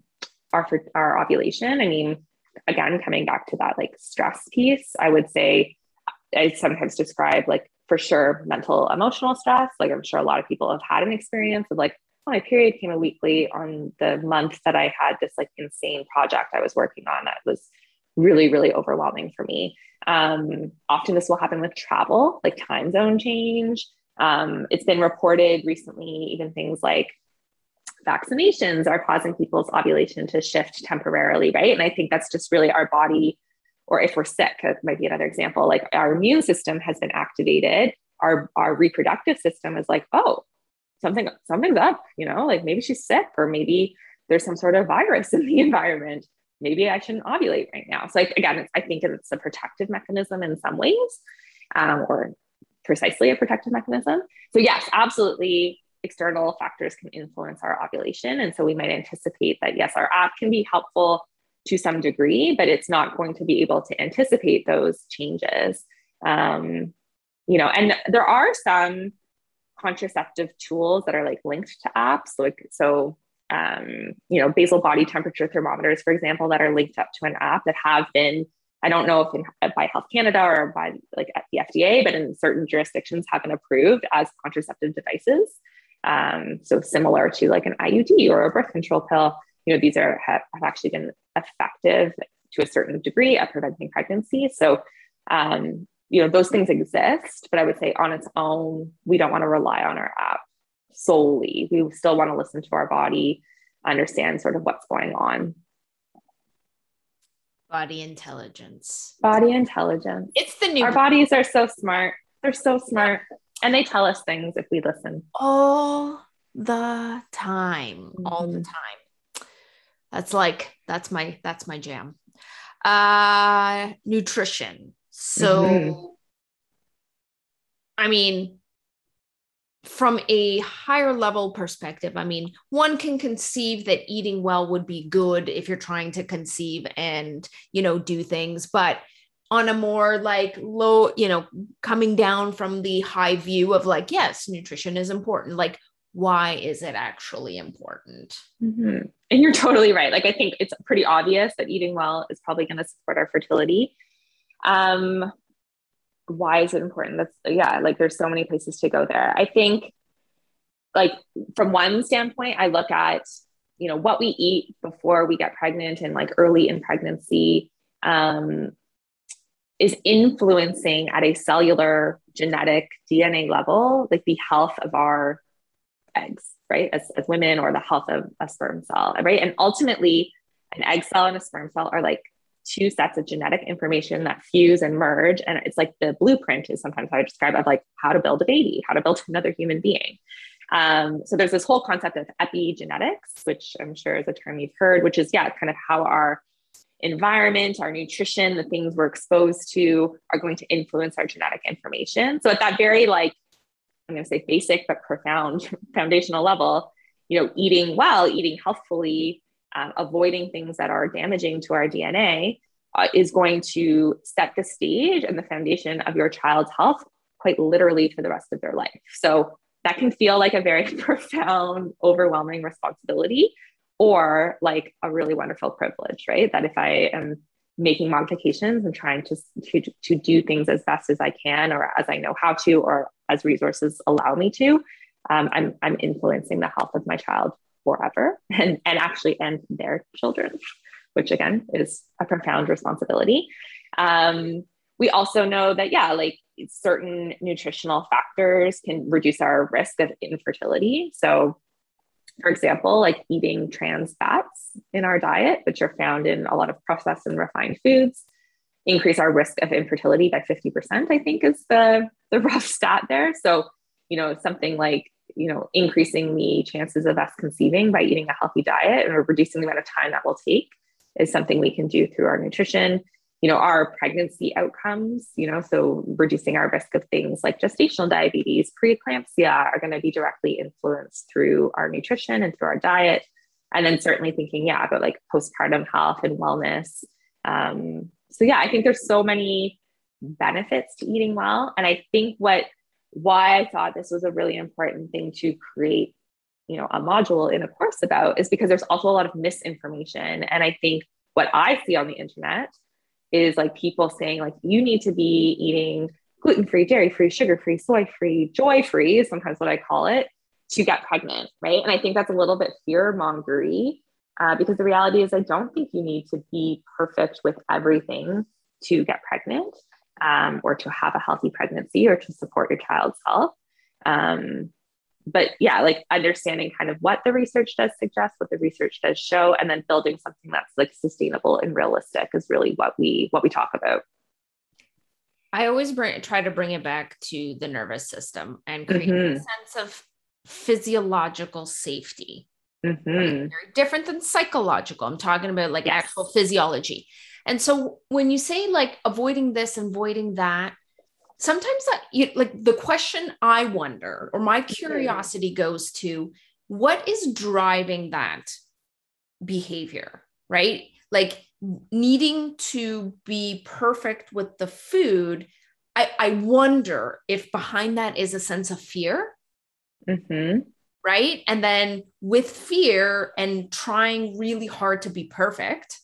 our, our ovulation. I mean, again, coming back to that like stress piece, I would say I sometimes describe like for sure mental emotional stress. Like I'm sure a lot of people have had an experience of like, oh, my period came a weekly on the month that I had this like insane project I was working on that was really, really overwhelming for me. Um, often this will happen with travel, like time zone change. Um, it's been reported recently, even things like vaccinations are causing people's ovulation to shift temporarily, right? And I think that's just really our body, or if we're sick, it might be another example, like our immune system has been activated. Our, our reproductive system is like, oh, something something's up, you know, like maybe she's sick, or maybe there's some sort of virus [LAUGHS] in the environment maybe I shouldn't ovulate right now. So again, I think it's a protective mechanism in some ways, um, or precisely a protective mechanism. So yes, absolutely, external factors can influence our ovulation, and so we might anticipate that yes, our app can be helpful to some degree, but it's not going to be able to anticipate those changes. Um, you know, and there are some contraceptive tools that are like linked to apps, like so um, you know, basal body temperature thermometers, for example, that are linked up to an app that have been, I don't know if in, by Health Canada or by like at the FDA, but in certain jurisdictions have been approved as contraceptive devices. Um, so similar to like an IUD or a birth control pill, you know, these are have, have actually been effective to a certain degree at preventing pregnancy. So, um, you know, those things exist, but I would say on its own, we don't want to rely on our app solely. We still want to listen to our body, understand sort of what's going on. Body intelligence. Body intelligence. It's the new. Our bodies are so smart. They're so smart. And they tell us things if we listen. All the time. Mm-hmm. All the mm-hmm. time. That's like, that's my, that's my jam. Uh nutrition. So mm-hmm. I mean, from a higher level perspective, I mean, one can conceive that eating well would be good if you're trying to conceive and, you know, do things, but on a more like low, you know, coming down from the high view of like, yes, nutrition is important. Like, why is it actually important? Mm-hmm. And you're totally right. Like, I think it's pretty obvious that eating well is probably going to support our fertility. Um, why is it important? That's yeah, like there's so many places to go there. I think like from one standpoint, I look at you know, what we eat before we get pregnant and like early in pregnancy um, is influencing at a cellular genetic DNA level, like the health of our eggs, right? As, as women or the health of a sperm cell, right? And ultimately, an egg cell and a sperm cell are like two sets of genetic information that fuse and merge. And it's like the blueprint is sometimes how I describe of like how to build a baby, how to build [LAUGHS] another human being. Um, so there's this whole concept of epigenetics, which I'm sure is a term you've heard, which is, yeah, kind of how our environment, our nutrition, the things we're exposed to are going to influence our genetic information. So at that very like, I'm going to say basic but profound [LAUGHS] foundational level, you know, eating well, eating healthfully, um, avoiding things that are damaging to our DNA uh, is going to set the stage and the foundation of your child's health quite literally for the rest of their life. So that can feel like a very [LAUGHS] profound, overwhelming responsibility or like a really wonderful privilege, right? That if I am making modifications and trying to, to, to do things as best as I can or as I know how to or as resources allow me to, um, I'm, I'm influencing the health of my child forever [LAUGHS] and, and actually and their children, which again is a profound responsibility. Um, we also know that, yeah, like certain nutritional factors can reduce our risk of infertility. So, for example, like eating trans fats in our diet, which are found in a lot of processed and refined foods, increase our risk of infertility by 50%, I think is the, the [LAUGHS] rough stat there. So, you know, something like, you know, increasing the chances of us conceiving by eating a healthy diet or reducing the amount of time that will take is something we can do through our nutrition. You know our pregnancy outcomes you know so reducing our risk of things like gestational diabetes preeclampsia are going to be directly influenced through our nutrition and through our diet. And then certainly thinking yeah about like postpartum health and wellness. Um, so yeah i think there's so many benefits to eating well. And i think what why i thought this was a really important thing to create you know a module in a course about is because there's also a lot of misinformation and i think what i see on the internet is like people saying like you need to be eating gluten-free, dairy-free, sugar-free, soy-free, joy-free sometimes what I call it to get pregnant, right? And I think that's a little bit fear mongery uh, because the reality is I don't think you need to be perfect with everything to get pregnant um, or to have a healthy pregnancy or to support your child's health. Um, but yeah, like understanding kind of what the research does suggest, what the research does show, and then building something that's like sustainable and realistic is really what we what we talk about. I always bring try to bring it back to the nervous system and create mm-hmm. a sense of physiological safety. Mm-hmm. Right? Very different than psychological. I'm talking about like yes. actual physiology. And so when you say like avoiding this and avoiding that, sometimes that you, like the question i wonder or my curiosity goes to what is driving that behavior right? Like needing to be perfect with the food i, I wonder if behind that is a sense of fear. Mm-hmm. right? And then with fear and trying really hard to be perfect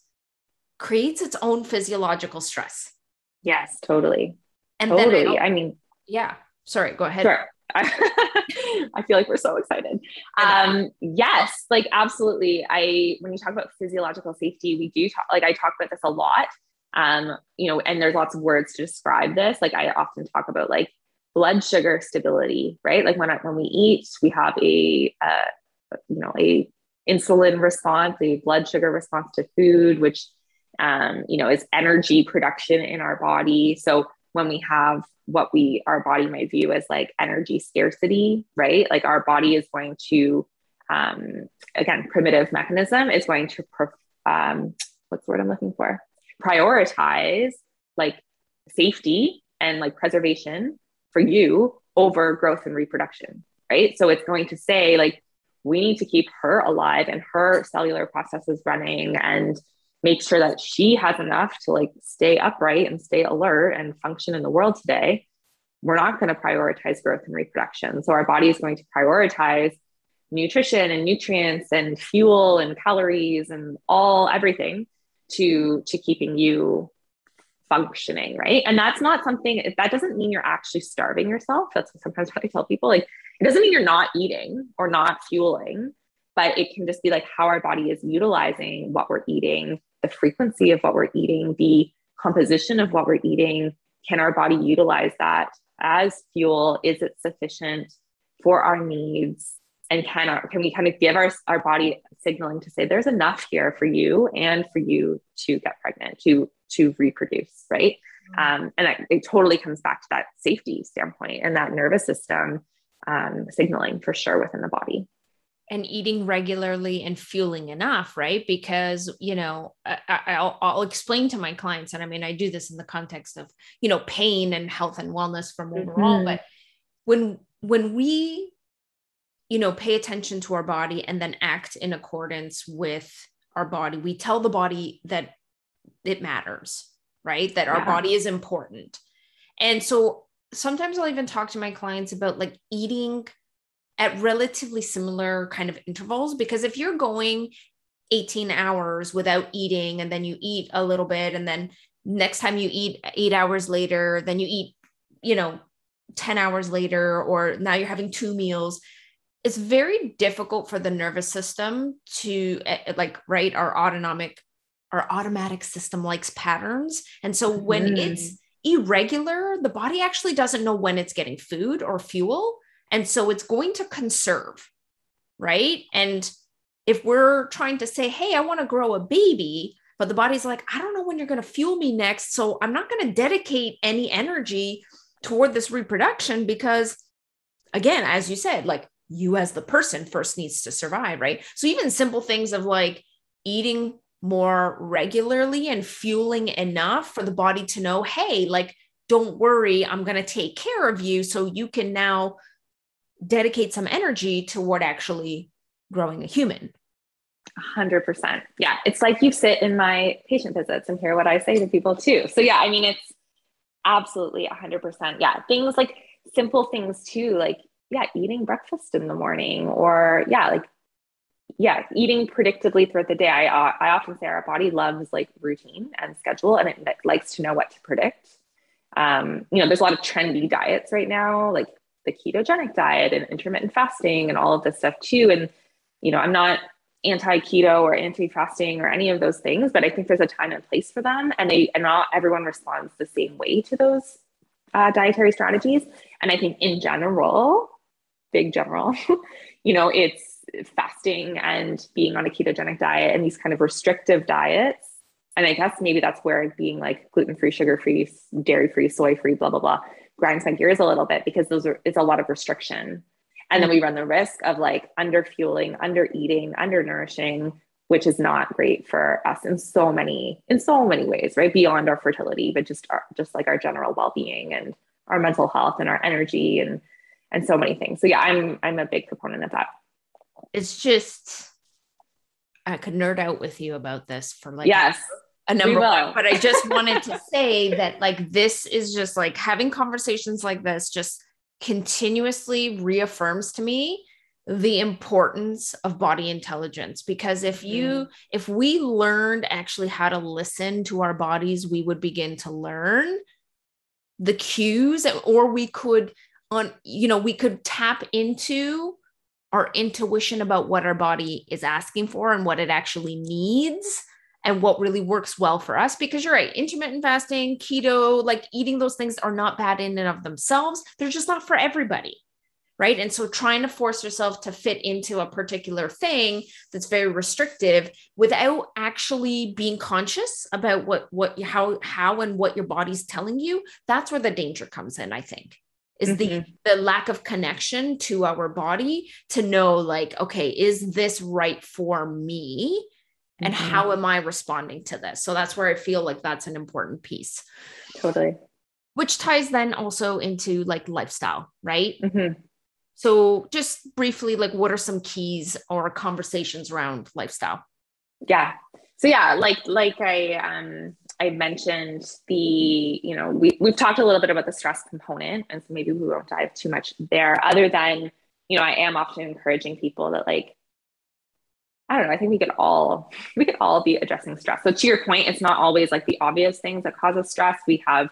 creates its own physiological stress yes totally and totally. then I, I, mean, yeah. Sorry, go ahead. Sure. [LAUGHS] I feel like we're so excited. Um, yes, like absolutely. I when you talk about physiological safety, we do talk like I talk about this a lot. Um, you know, and there's lots of words to describe this. Like I often talk about like blood sugar stability, right? Like when I, when we eat, we have a uh, you know a insulin response, a blood sugar response to food, which um, you know is energy production in our body. So when we have what we our body might view as like energy scarcity right? Like our body is going to um, again primitive mechanism is going to um, what's the word i'm looking for? Prioritize like safety and like preservation for you over growth and reproduction right? So it's going to say like we need to keep her alive and her cellular processes running and make sure that she has enough to like stay upright and stay alert and function in the world today we're not going to prioritize growth and reproduction. So our body is going to prioritize nutrition and nutrients and fuel and calories and all everything to to keeping you functioning right? And that's not something that doesn't mean you're actually starving yourself. That's sometimes [LAUGHS] what i tell people like it doesn't mean you're not eating or not fueling but it can just be like how our body is utilizing what we're eating, the frequency of what we're eating, the composition of what we're eating. Can our body utilize that as fuel? Is it sufficient for our needs? And can, our, can we kind of give our, our body signaling to say there's enough here for you and for you to get pregnant, to, to reproduce, right? Mm-hmm. Um, and that, it totally comes back to that safety standpoint and that nervous system um, signaling for sure within the body and eating regularly and fueling enough right because you know I, will I'll explain to my clients and i mean i do this in the context of you know pain and health and wellness from overall mm-hmm. but when when we you know pay attention to our body and then act in accordance with our body we tell the body that it matters right that yeah. our body is important and so sometimes i'll even talk to my clients about like eating at relatively similar kind of intervals because if you're going 18 hours without eating and then you eat a little bit and then next time you eat 8 hours later then you eat you know 10 hours later or now you're having two meals it's very difficult for the nervous system to eh, eh, like right our autonomic our automatic system likes patterns and so when mm. it's irregular the body actually doesn't know when it's getting food or fuel and so it's going to conserve, right? And if we're trying to say, hey, I want to grow a baby, but the body's like, I don't know when you're going to fuel me next. So I'm not going to dedicate any energy toward this reproduction because, again, as you said, like you as the person first needs to survive, right? So even simple things of like eating more regularly and fueling enough for the body to know, hey, like, don't worry, I'm going to take care of you so you can now dedicate some energy toward actually growing a human. 100%. Yeah. It's like you sit in my patient visits and hear what I say to people too. So, yeah, I mean, it's absolutely 100%. Yeah. Things like simple things too, like, yeah, eating breakfast in the morning or, yeah, like, yeah, eating predictably throughout the day. I, uh, I often say our body loves like routine and schedule and it likes to know what to predict. Um, you know, there's a lot of trendy diets right now, like the ketogenic diet and intermittent fasting and all of this stuff too. And, you know, I'm not anti keto or anti fasting or any of those things, but I think there's a time and place for them. And they, and not everyone responds the same way to those uh, dietary strategies. And I think in general, big general, [LAUGHS] you know, it's fasting and being on a ketogenic diet and these kind of restrictive diets. And I guess maybe that's where being like gluten free, sugar free, dairy free, soy free, blah, blah, blah, grinds my gears a little bit because those are it's a lot of restriction. And then we mm-hmm. run the risk of like under fueling under eating under nourishing which is not great for us in so many in so many ways right? Beyond our fertility but just our, just like our general well-being and our mental health and our energy and and so many things. So yeah i'm i'm a big proponent of that. It's just i could nerd out with you about this for like yes a number one, but I just wanted to [LAUGHS] say that like this is just like having conversations like this just continuously reaffirms to me the importance of body intelligence because if you mm. if we learned actually how to listen to our bodies we would begin to learn the cues or we could on you know we could tap into our intuition about what our body is asking for and what it actually needs and what really works well for us because you're right intermittent fasting keto like eating those things are not bad in and of themselves. They're just not for everybody right? And so trying to force yourself to fit into a particular thing that's very restrictive without actually being conscious about what what how how and what your body's telling you that's where the danger comes in i think is mm-hmm. the the lack of connection to our body to know like okay is this right for me and mm-hmm. how am i responding to this? So that's where i feel like that's an important piece. Totally. Which ties then also into like lifestyle right? Mm-hmm. so just briefly like what are some keys or conversations around lifestyle? Yeah. So yeah like like i um i mentioned the you know we, we've talked a little bit about the stress component and so maybe we won't dive too much there other than you know i am often encouraging people that like I don't know. I think we could all we could all be addressing stress. So to your point, it's not always like the obvious things that cause us stress. We have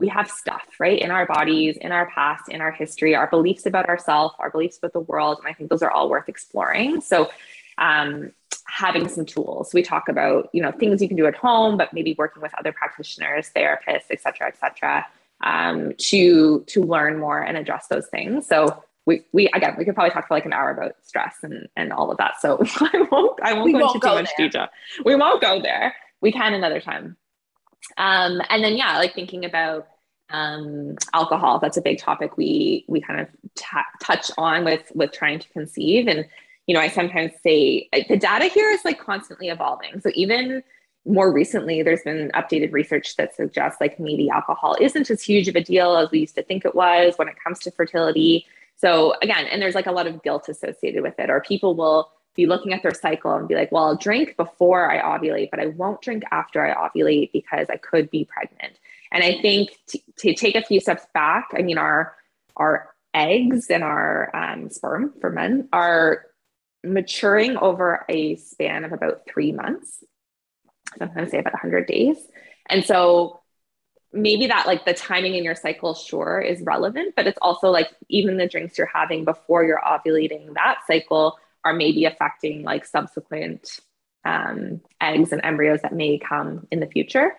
we have stuff right in our bodies in our past in our history our beliefs about ourselves our beliefs about the world and i think those are all worth exploring so um, having some tools we talk about you know things you can do at home but maybe working with other practitioners therapists et cetera et cetera um, to to learn more and address those things so we, we again we could probably talk for like an hour about stress and and all of that. So [LAUGHS] i won't i won't we go won't into go too much there. detail. We won't go there. We can another time. Um, and then yeah like thinking about um, alcohol that's a big topic we we kind of touch on with with trying to conceive. And you know i sometimes say like, the data here is like constantly evolving. So even more recently there's been updated research that suggests like maybe alcohol isn't as huge of a deal as we used to think it was when it comes to fertility so again and there's like a lot of guilt associated with it or people will be looking at their cycle and be like well i'll drink before i ovulate but i won't drink after i ovulate because i could be pregnant and I think t- to take a few steps back, I mean, our our eggs and our um, sperm for men are maturing over a span of about three months. Sometimes say about 100 days. And so maybe that like the timing in your cycle sure is relevant but it's also like even the drinks you're having before you're ovulating that cycle are maybe affecting like subsequent um, eggs and embryos that may come in the future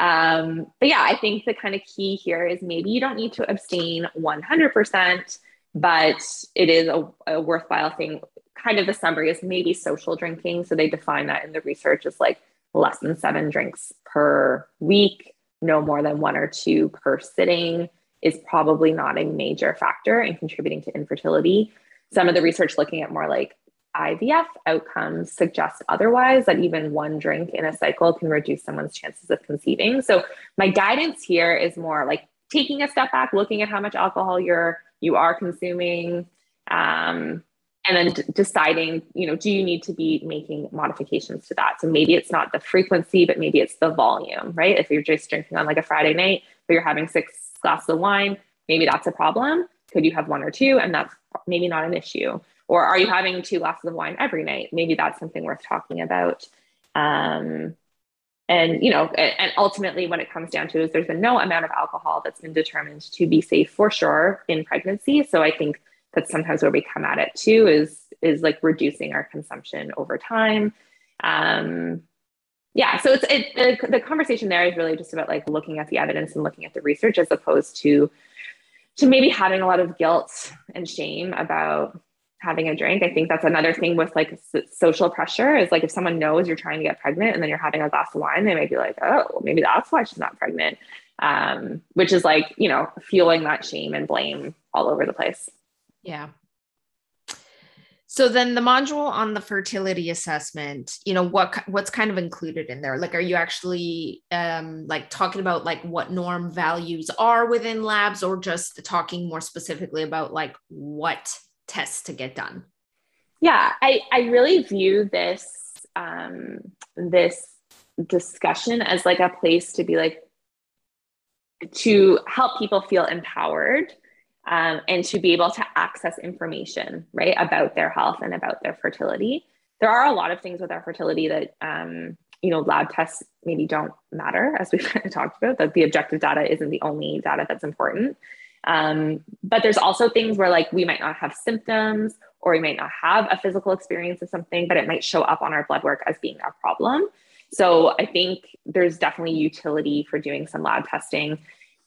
um, but yeah, I think the kind of key here is maybe you don't need to abstain 100%, but it is a, a worthwhile thing. Kind of the summary is maybe social drinking. So they define that in the research as like less than seven drinks per week, no more than one or two per sitting is probably not a major factor in contributing to infertility. Some of the research looking at more like IVF outcomes suggest otherwise, that even one drink in a cycle can reduce someone's chances of conceiving. So my guidance here is more like taking a step back, looking at how much alcohol you're you are consuming, um, and then d- deciding, you know, do you need to be making modifications to that? So maybe it's not the frequency, but maybe it's the volume, right? If you're just drinking on like a Friday night, but you're having six glasses of wine, maybe that's a problem. Could you have one or two, and that's maybe not an issue? Or are you having two glasses of wine every night? Maybe that's something worth talking about. Um, and you know, and, ultimately, when it comes down to is there's been no amount of alcohol that's been determined to be safe for sure in pregnancy. So I think that's sometimes where we come at it too is is like reducing our consumption over time. Um, yeah, so it's it, the, the conversation there is really just about like looking at the evidence and looking at the research as opposed to to maybe having a lot of guilt and shame about having a drink. I think that's another thing with like social pressure is like if someone knows you're trying to get pregnant and then you're having a glass of wine, they might be like, oh, maybe that's why she's not pregnant. Um, which is like, you know, fueling that shame and blame all over the place. Yeah. So then the module on the fertility assessment, you know, what what's kind of included in there? Like are you actually um like talking about like what norm values are within labs or just talking more specifically about like what tests to get done? Yeah, I, I really view this um, this discussion as like a place to be like to help people feel empowered um, and to be able to access information right about their health and about their fertility there are a lot of things with our fertility that um, you know lab tests maybe don't matter as we've kind [LAUGHS] of talked about that the objective data isn't the only data that's important um, but there's also things where like we might not have symptoms or we might not have a physical experience of something, but it might show up on our blood work as being a problem. So I think there's definitely utility for doing some lab testing.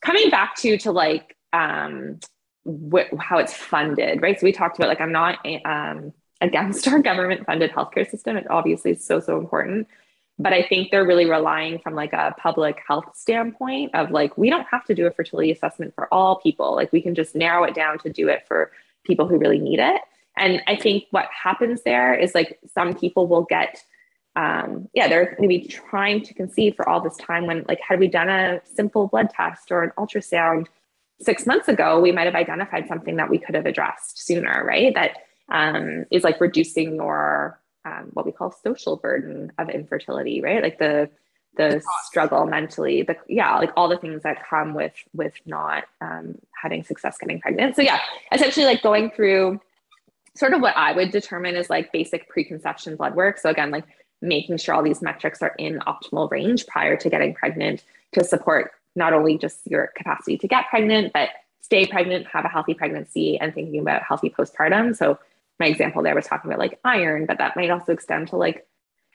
Coming back to to like um, wh- how it's funded, right? So we talked about like I'm not um, against our government funded healthcare system. It obviously is so so important, but i think they're really relying from like a public health standpoint of like we don't have to do a fertility assessment for all people like we can just narrow it down to do it for people who really need it and i think what happens there is like some people will get um, yeah they're going to be trying to conceive for all this time when like had we done a simple blood test or an ultrasound six months ago we might have identified something that we could have addressed sooner right that um, is like reducing your um, what we call social burden of infertility, right? Like the the struggle mentally, the yeah, like all the things that come with with not um, having success getting pregnant. So yeah, essentially like going through sort of what I would determine is like basic preconception blood work. So again, like making sure all these metrics are in optimal range prior to getting pregnant to support not only just your capacity to get pregnant, but stay pregnant, have a healthy pregnancy, and thinking about healthy postpartum. So my example there was talking about like iron, but that might also extend to like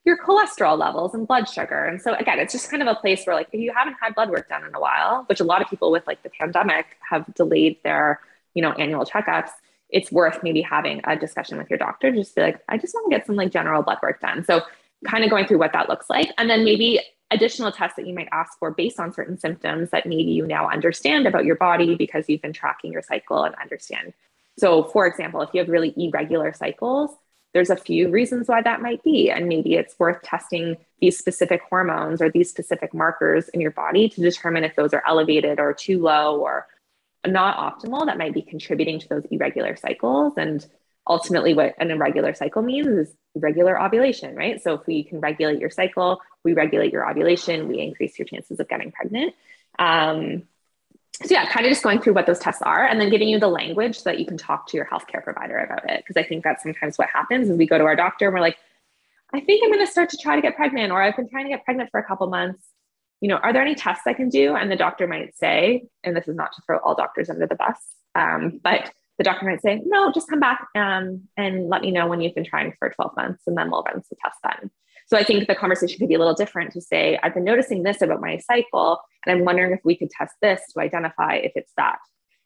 your cholesterol levels and blood sugar. And so again, it's just kind of a place where like if you haven't had blood work done in a while, which a lot of people with like the pandemic have delayed their, you know, annual checkups, it's worth maybe having a discussion with your doctor. Just be like, I just want to get some like general blood work done. So kind of going through what that looks like. And then maybe additional tests that you might ask for based on certain symptoms that maybe you now understand about your body because you've been tracking your cycle and understand. So, for example, if you have really irregular cycles, there's a few reasons why that might be. And maybe it's worth testing these specific hormones or these specific markers in your body to determine if those are elevated or too low or not optimal that might be contributing to those irregular cycles. And ultimately, what an irregular cycle means is regular ovulation, right? So if we can regulate your cycle, we regulate your ovulation, we increase your chances of getting pregnant. Um, so yeah, kind of just going through what those tests are and then giving you the language so that you can talk to your healthcare provider about it. Because I think that's sometimes what happens is we go to our doctor and we're like, I think I'm going to start to try to get pregnant, or I've been trying to get pregnant for a couple months. You know, are there any tests I can do? And the doctor might say, and this is not to throw all doctors under the bus, um, but the doctor might say, no, just come back um, and let me know when you've been trying for 12 months and then we'll run some tests then. So I think the conversation could be a little different to say, I've been noticing this about my cycle and I'm wondering if we could test this to identify if it's that,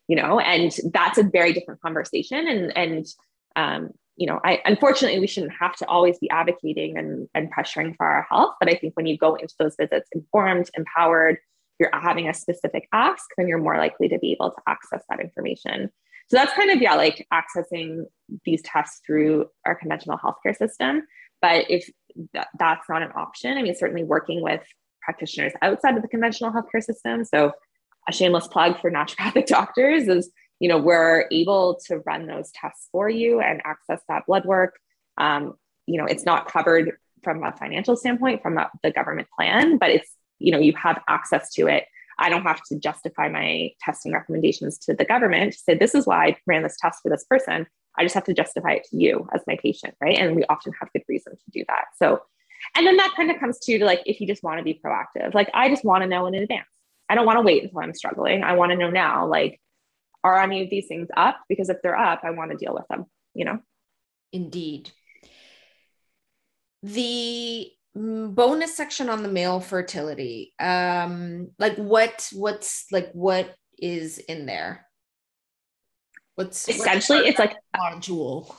you know, and that's a very different conversation. And, and, um, you know, I unfortunately we shouldn't have to always be advocating and, and pressuring for our health. But I think when you go into those visits informed, empowered, you're having a specific ask, then you're more likely to be able to access that information. So that's kind of, yeah, like accessing these tests through our conventional healthcare system. But if that, that's not an option, I mean, certainly working with practitioners outside of the conventional healthcare system. So a shameless plug for [LAUGHS] naturopathic doctors is, you know, we're able to run those tests for you and access that blood work. Um, you know, it's not covered from a financial standpoint from the government plan, but it's, you know, you have access to it I don't have to justify my testing recommendations to the government to say, this is why I ran this test for this person. I just have to justify it to you as my patient, right? And we often have good reason to do that. So, and then that kind of comes to like, if you just want to be proactive, like I just want to know in advance. I don't want to wait until I'm struggling. I want to know now, like, are any of these things up? Because if they're up, I want to deal with them, you know? Indeed. The bonus section on the male fertility. Um like what what's like what is in there? What's essentially what's it's like module?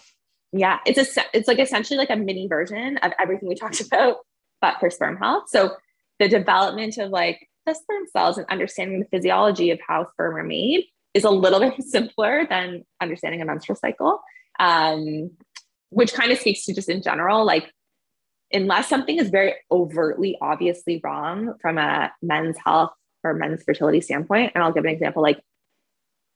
Yeah it's a it's like essentially like a mini version of everything we talked [LAUGHS] about but for sperm health. So the development of like the sperm cells and understanding the physiology of how sperm are made is a little [LAUGHS] bit simpler than understanding a menstrual cycle um, which kind of speaks to just in general like unless something is very overtly obviously wrong from a men's health or men's fertility standpoint and i'll give an example like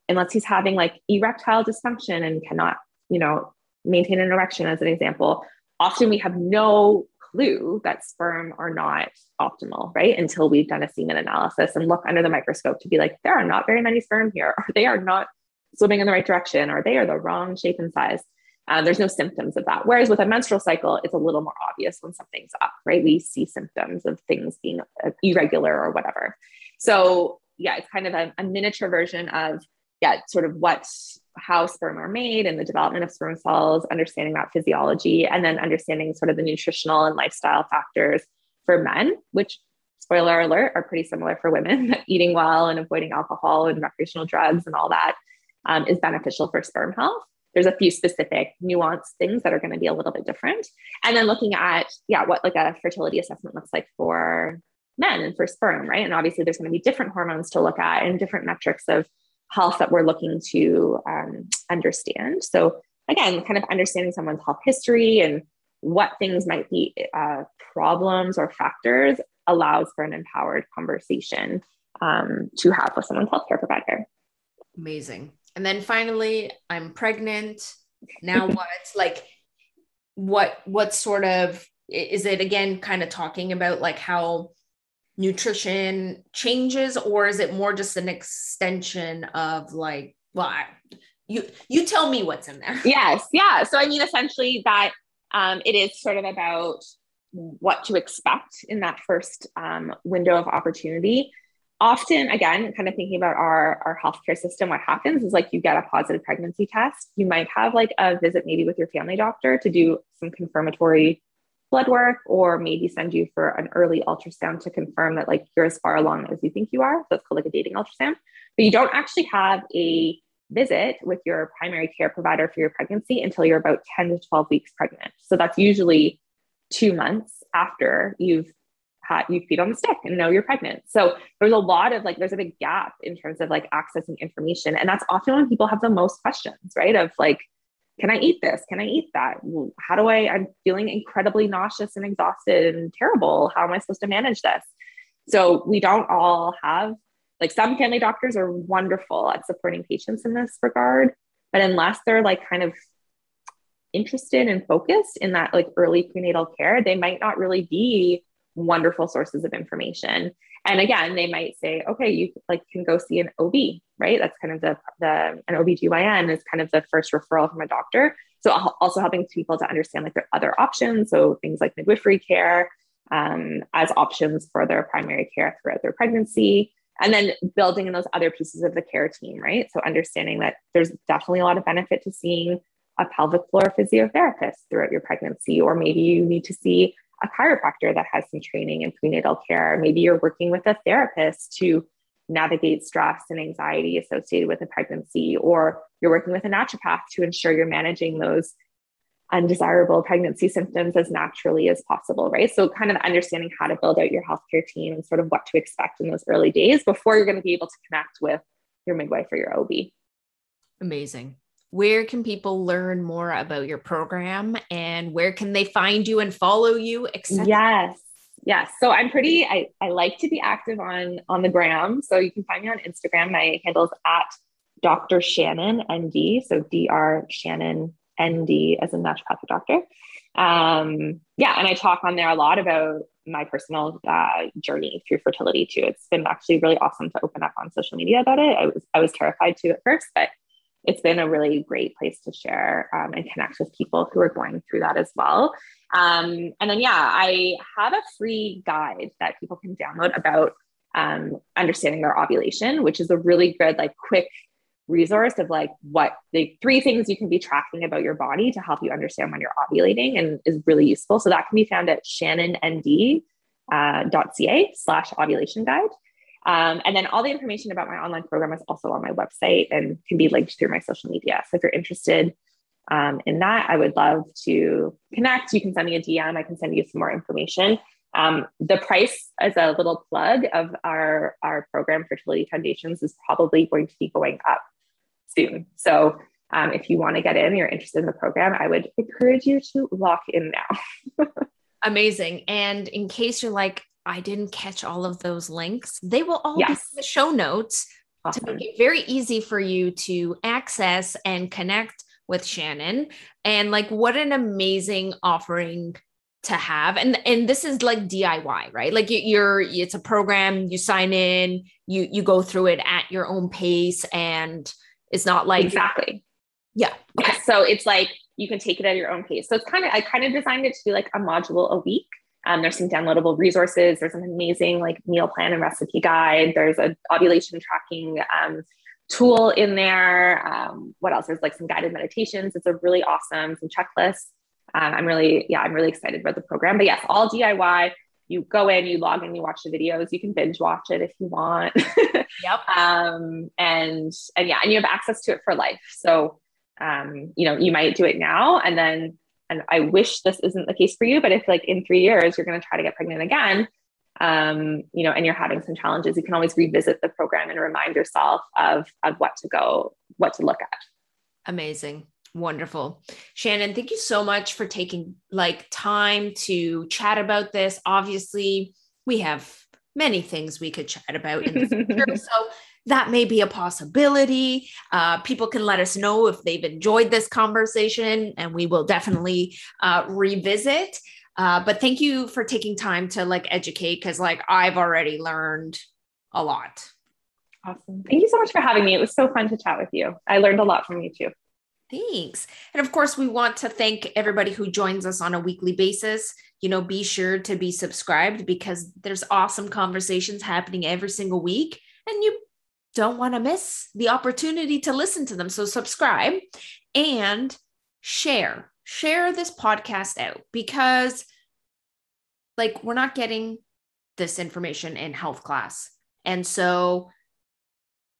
unless he's having like erectile dysfunction and cannot you know maintain an erection as an example often we have no clue that sperm are not optimal right until we've done a semen analysis and look under the microscope to be like there are not very many sperm here or they are not swimming in the right direction or they are the wrong shape and size uh, there's no symptoms of that. Whereas with a menstrual cycle, it's a little more obvious when something's up, right? We see symptoms of things being uh, irregular or whatever. So yeah, it's kind of a, a miniature version of yeah, sort of what how sperm are made and the development of sperm cells, understanding that physiology, and then understanding sort of the nutritional and lifestyle factors for men, which spoiler alert are pretty similar for women. [LAUGHS] Eating well and avoiding alcohol and recreational drugs and all that um, is beneficial for sperm health there's a few specific nuanced things that are going to be a little bit different. And then looking at, yeah, what like a fertility assessment looks like for men and for sperm, right? And obviously there's going to be different hormones to look at and different metrics of health that we're looking to um, understand. So again, kind of understanding someone's health history and what things might be uh, problems or factors allows for an empowered conversation um, to have with someone's healthcare provider. Amazing. And then finally, I'm pregnant. Now [LAUGHS] what? like what what sort of is it again kind of talking about like how nutrition changes or is it more just an extension of like well I, you you tell me what's in there [LAUGHS] yes yeah so i mean essentially that um, it is sort of about what to expect in that first um, window of opportunity often, again, kind of thinking about our, our healthcare system, what happens is like you get a positive pregnancy test. You might have like a visit maybe with your family doctor to do some confirmatory blood work or maybe send you for an early ultrasound to confirm that like you're as far along as you think you are. So it's called like a dating ultrasound. But you don't actually have a visit with your primary care provider for your pregnancy until you're about 10 to 12 weeks pregnant. So that's usually two months after you've you feed on the stick and know you're pregnant. So there's a lot of like there's a big gap in terms of like accessing information. And that's often when people have the most questions, right? Of like, can I eat this? Can I eat that? How do I? I'm feeling incredibly nauseous and exhausted and terrible. How am I supposed to manage this? So we don't all have like some family doctors are wonderful at supporting patients in this regard, but unless they're like kind of interested and focused in that like early prenatal care, they might not really be wonderful sources of information. And again, they might say, okay, you like can go see an OB, right? That's kind of the the an OBGYN is kind of the first referral from a doctor. So also helping people to understand like their other options. So things like midwifery care um, as options for their primary care throughout their pregnancy. And then building in those other pieces of the care team, right? So understanding that there's definitely a lot of benefit to seeing a pelvic floor physiotherapist throughout your pregnancy, or maybe you need to see a chiropractor that has some training in prenatal care. Maybe you're working with a therapist to navigate stress and anxiety associated with a pregnancy, or you're working with a naturopath to ensure you're managing those undesirable pregnancy symptoms as naturally as possible, right? So, kind of understanding how to build out your healthcare team and sort of what to expect in those early days before you're going to be able to connect with your midwife or your OB. Amazing where can people learn more about your program and where can they find you and follow you yes. Yes. So i'm pretty I, I like to be active on on the gram. So you can find me on instagram. My handle is at dr shannon nd so dr shannon nd as a naturopathic doctor. Um yeah and i talk on there a lot about my personal uh, journey through fertility too. It's been actually really awesome to open up on social media about it. I was i was terrified to at first but it's been a really great place to share um, and connect with people who are going through that as well. Um, and then, yeah, I have a free guide that people can download about um, understanding their ovulation, which is a really good, like, quick resource of like what the three things you can be tracking about your body to help you understand when you're ovulating and is really useful. So that can be found at shannonnd.ca uh, slash ovulation guide. Um, and then all the information about my online program is also on my website and can be linked through my social media. So if you're interested um, in that, I would love to connect. You can send me a DM. I can send you some more information. Um, the price, as a little plug of our, our program, Fertility Foundations, is probably going to be going up soon. So um, if you want to get in, you're interested in the program, I would encourage you to lock in now. [LAUGHS] Amazing. And in case you're like, I didn't catch all of those links. They will all yes. be in the show notes awesome. to make it very easy for you to access and connect with Shannon. And like, what an amazing offering to have and and this is like DIY right like you're it's a program you sign in you you go through it at your own pace and it's not like exactly yeah okay. yeah so it's like you can take it at your own pace so it's kind of I kind of designed it to be like a module a week um, there's some downloadable resources. There's an amazing like meal plan and recipe guide. There's a ovulation tracking um, tool in there. Um, what else? There's like some guided meditations. It's a really awesome some checklists. Um, I'm really yeah I'm really excited about the program. But yes, all DIY. You go in, you log in, you watch the videos. You can binge watch it if you want. [LAUGHS] yep. Um, and and yeah, and you have access to it for life. So um, you know you might do it now, and then and I wish this isn't the case for you, but if like in three years you're going to try to get pregnant again, um, you know, and you're having some challenges, you can always revisit the program and remind yourself of of what to go, what to look at. Amazing. Wonderful. Shannon, thank you so much for taking like time to chat about this. Obviously, we have many things we could chat about in the [LAUGHS] future. so that may be a possibility. Uh, people can let us know if they've enjoyed this conversation, and we will definitely uh, revisit. Uh, but thank you for taking time to like educate because like I've already learned a lot. Awesome. Thank you so much for having me. It was so fun to chat with you. I learned a lot from you too. Thanks. And of course, we want to thank everybody who joins us on a weekly basis you know, be sure to be subscribed because there's awesome conversations happening every single week and you don't want to miss the opportunity to listen to them. So subscribe and share. Share this podcast out because like we're not getting this information in health class. And so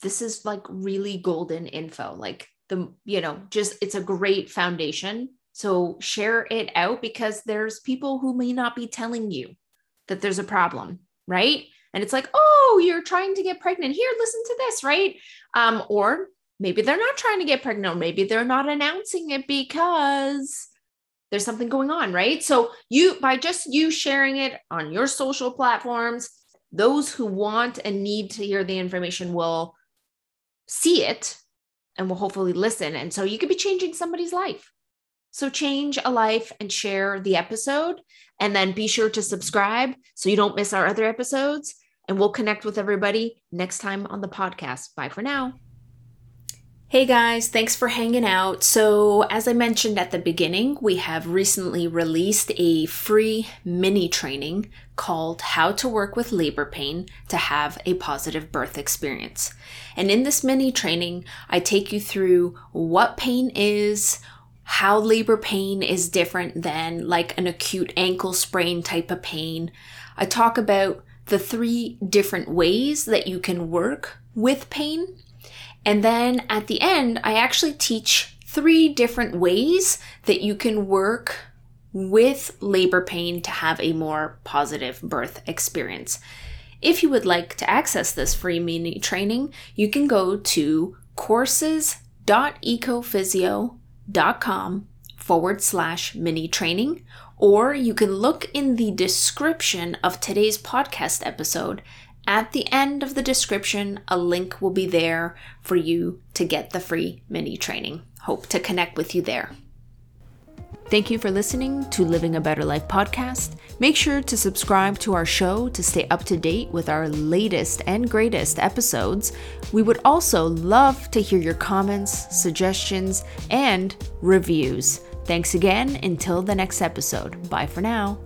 this is like really golden info. Like the, you know, just it's a great foundation. So share it out because there's people who may not be telling you that there's a problem, right? And it's like, oh, oh, you're trying to get pregnant. Here, listen to this, right? Um, or maybe they're not trying to get pregnant, or maybe they're not announcing it because there's something going on, right? So you by just you sharing it on your social platforms, those who want and need to hear the information will see it and will hopefully listen. And so you could be changing somebody's life. So change a life and share the episode. And then be sure to subscribe so you don't miss our other episodes. And we'll connect with everybody next time on the podcast. Bye for now. Hey guys, thanks for hanging out. So, as I mentioned at the beginning, we have recently released a free mini training called How to Work with Labor Pain to Have a Positive Birth Experience. And in this mini training, I take you through what pain is, how labor pain is different than like an acute ankle sprain type of pain. I talk about the three different ways that you can work with pain and then at the end, I actually teach three different ways that you can work with labor pain to have a more positive birth experience. If you would like to access this free mini training, you can go to courses.ecophysio.com forward slash mini training, or you can look in the description of today's podcast episode at the end of the description, a link will be there for you to get the free mini training. Hope to connect with you there. Thank you for listening to Living a Better Life podcast. Make sure to subscribe to our show to stay up to date with our latest and greatest episodes. We would also love to hear your comments, suggestions, and reviews. Thanks again. Until the next episode. Bye for now.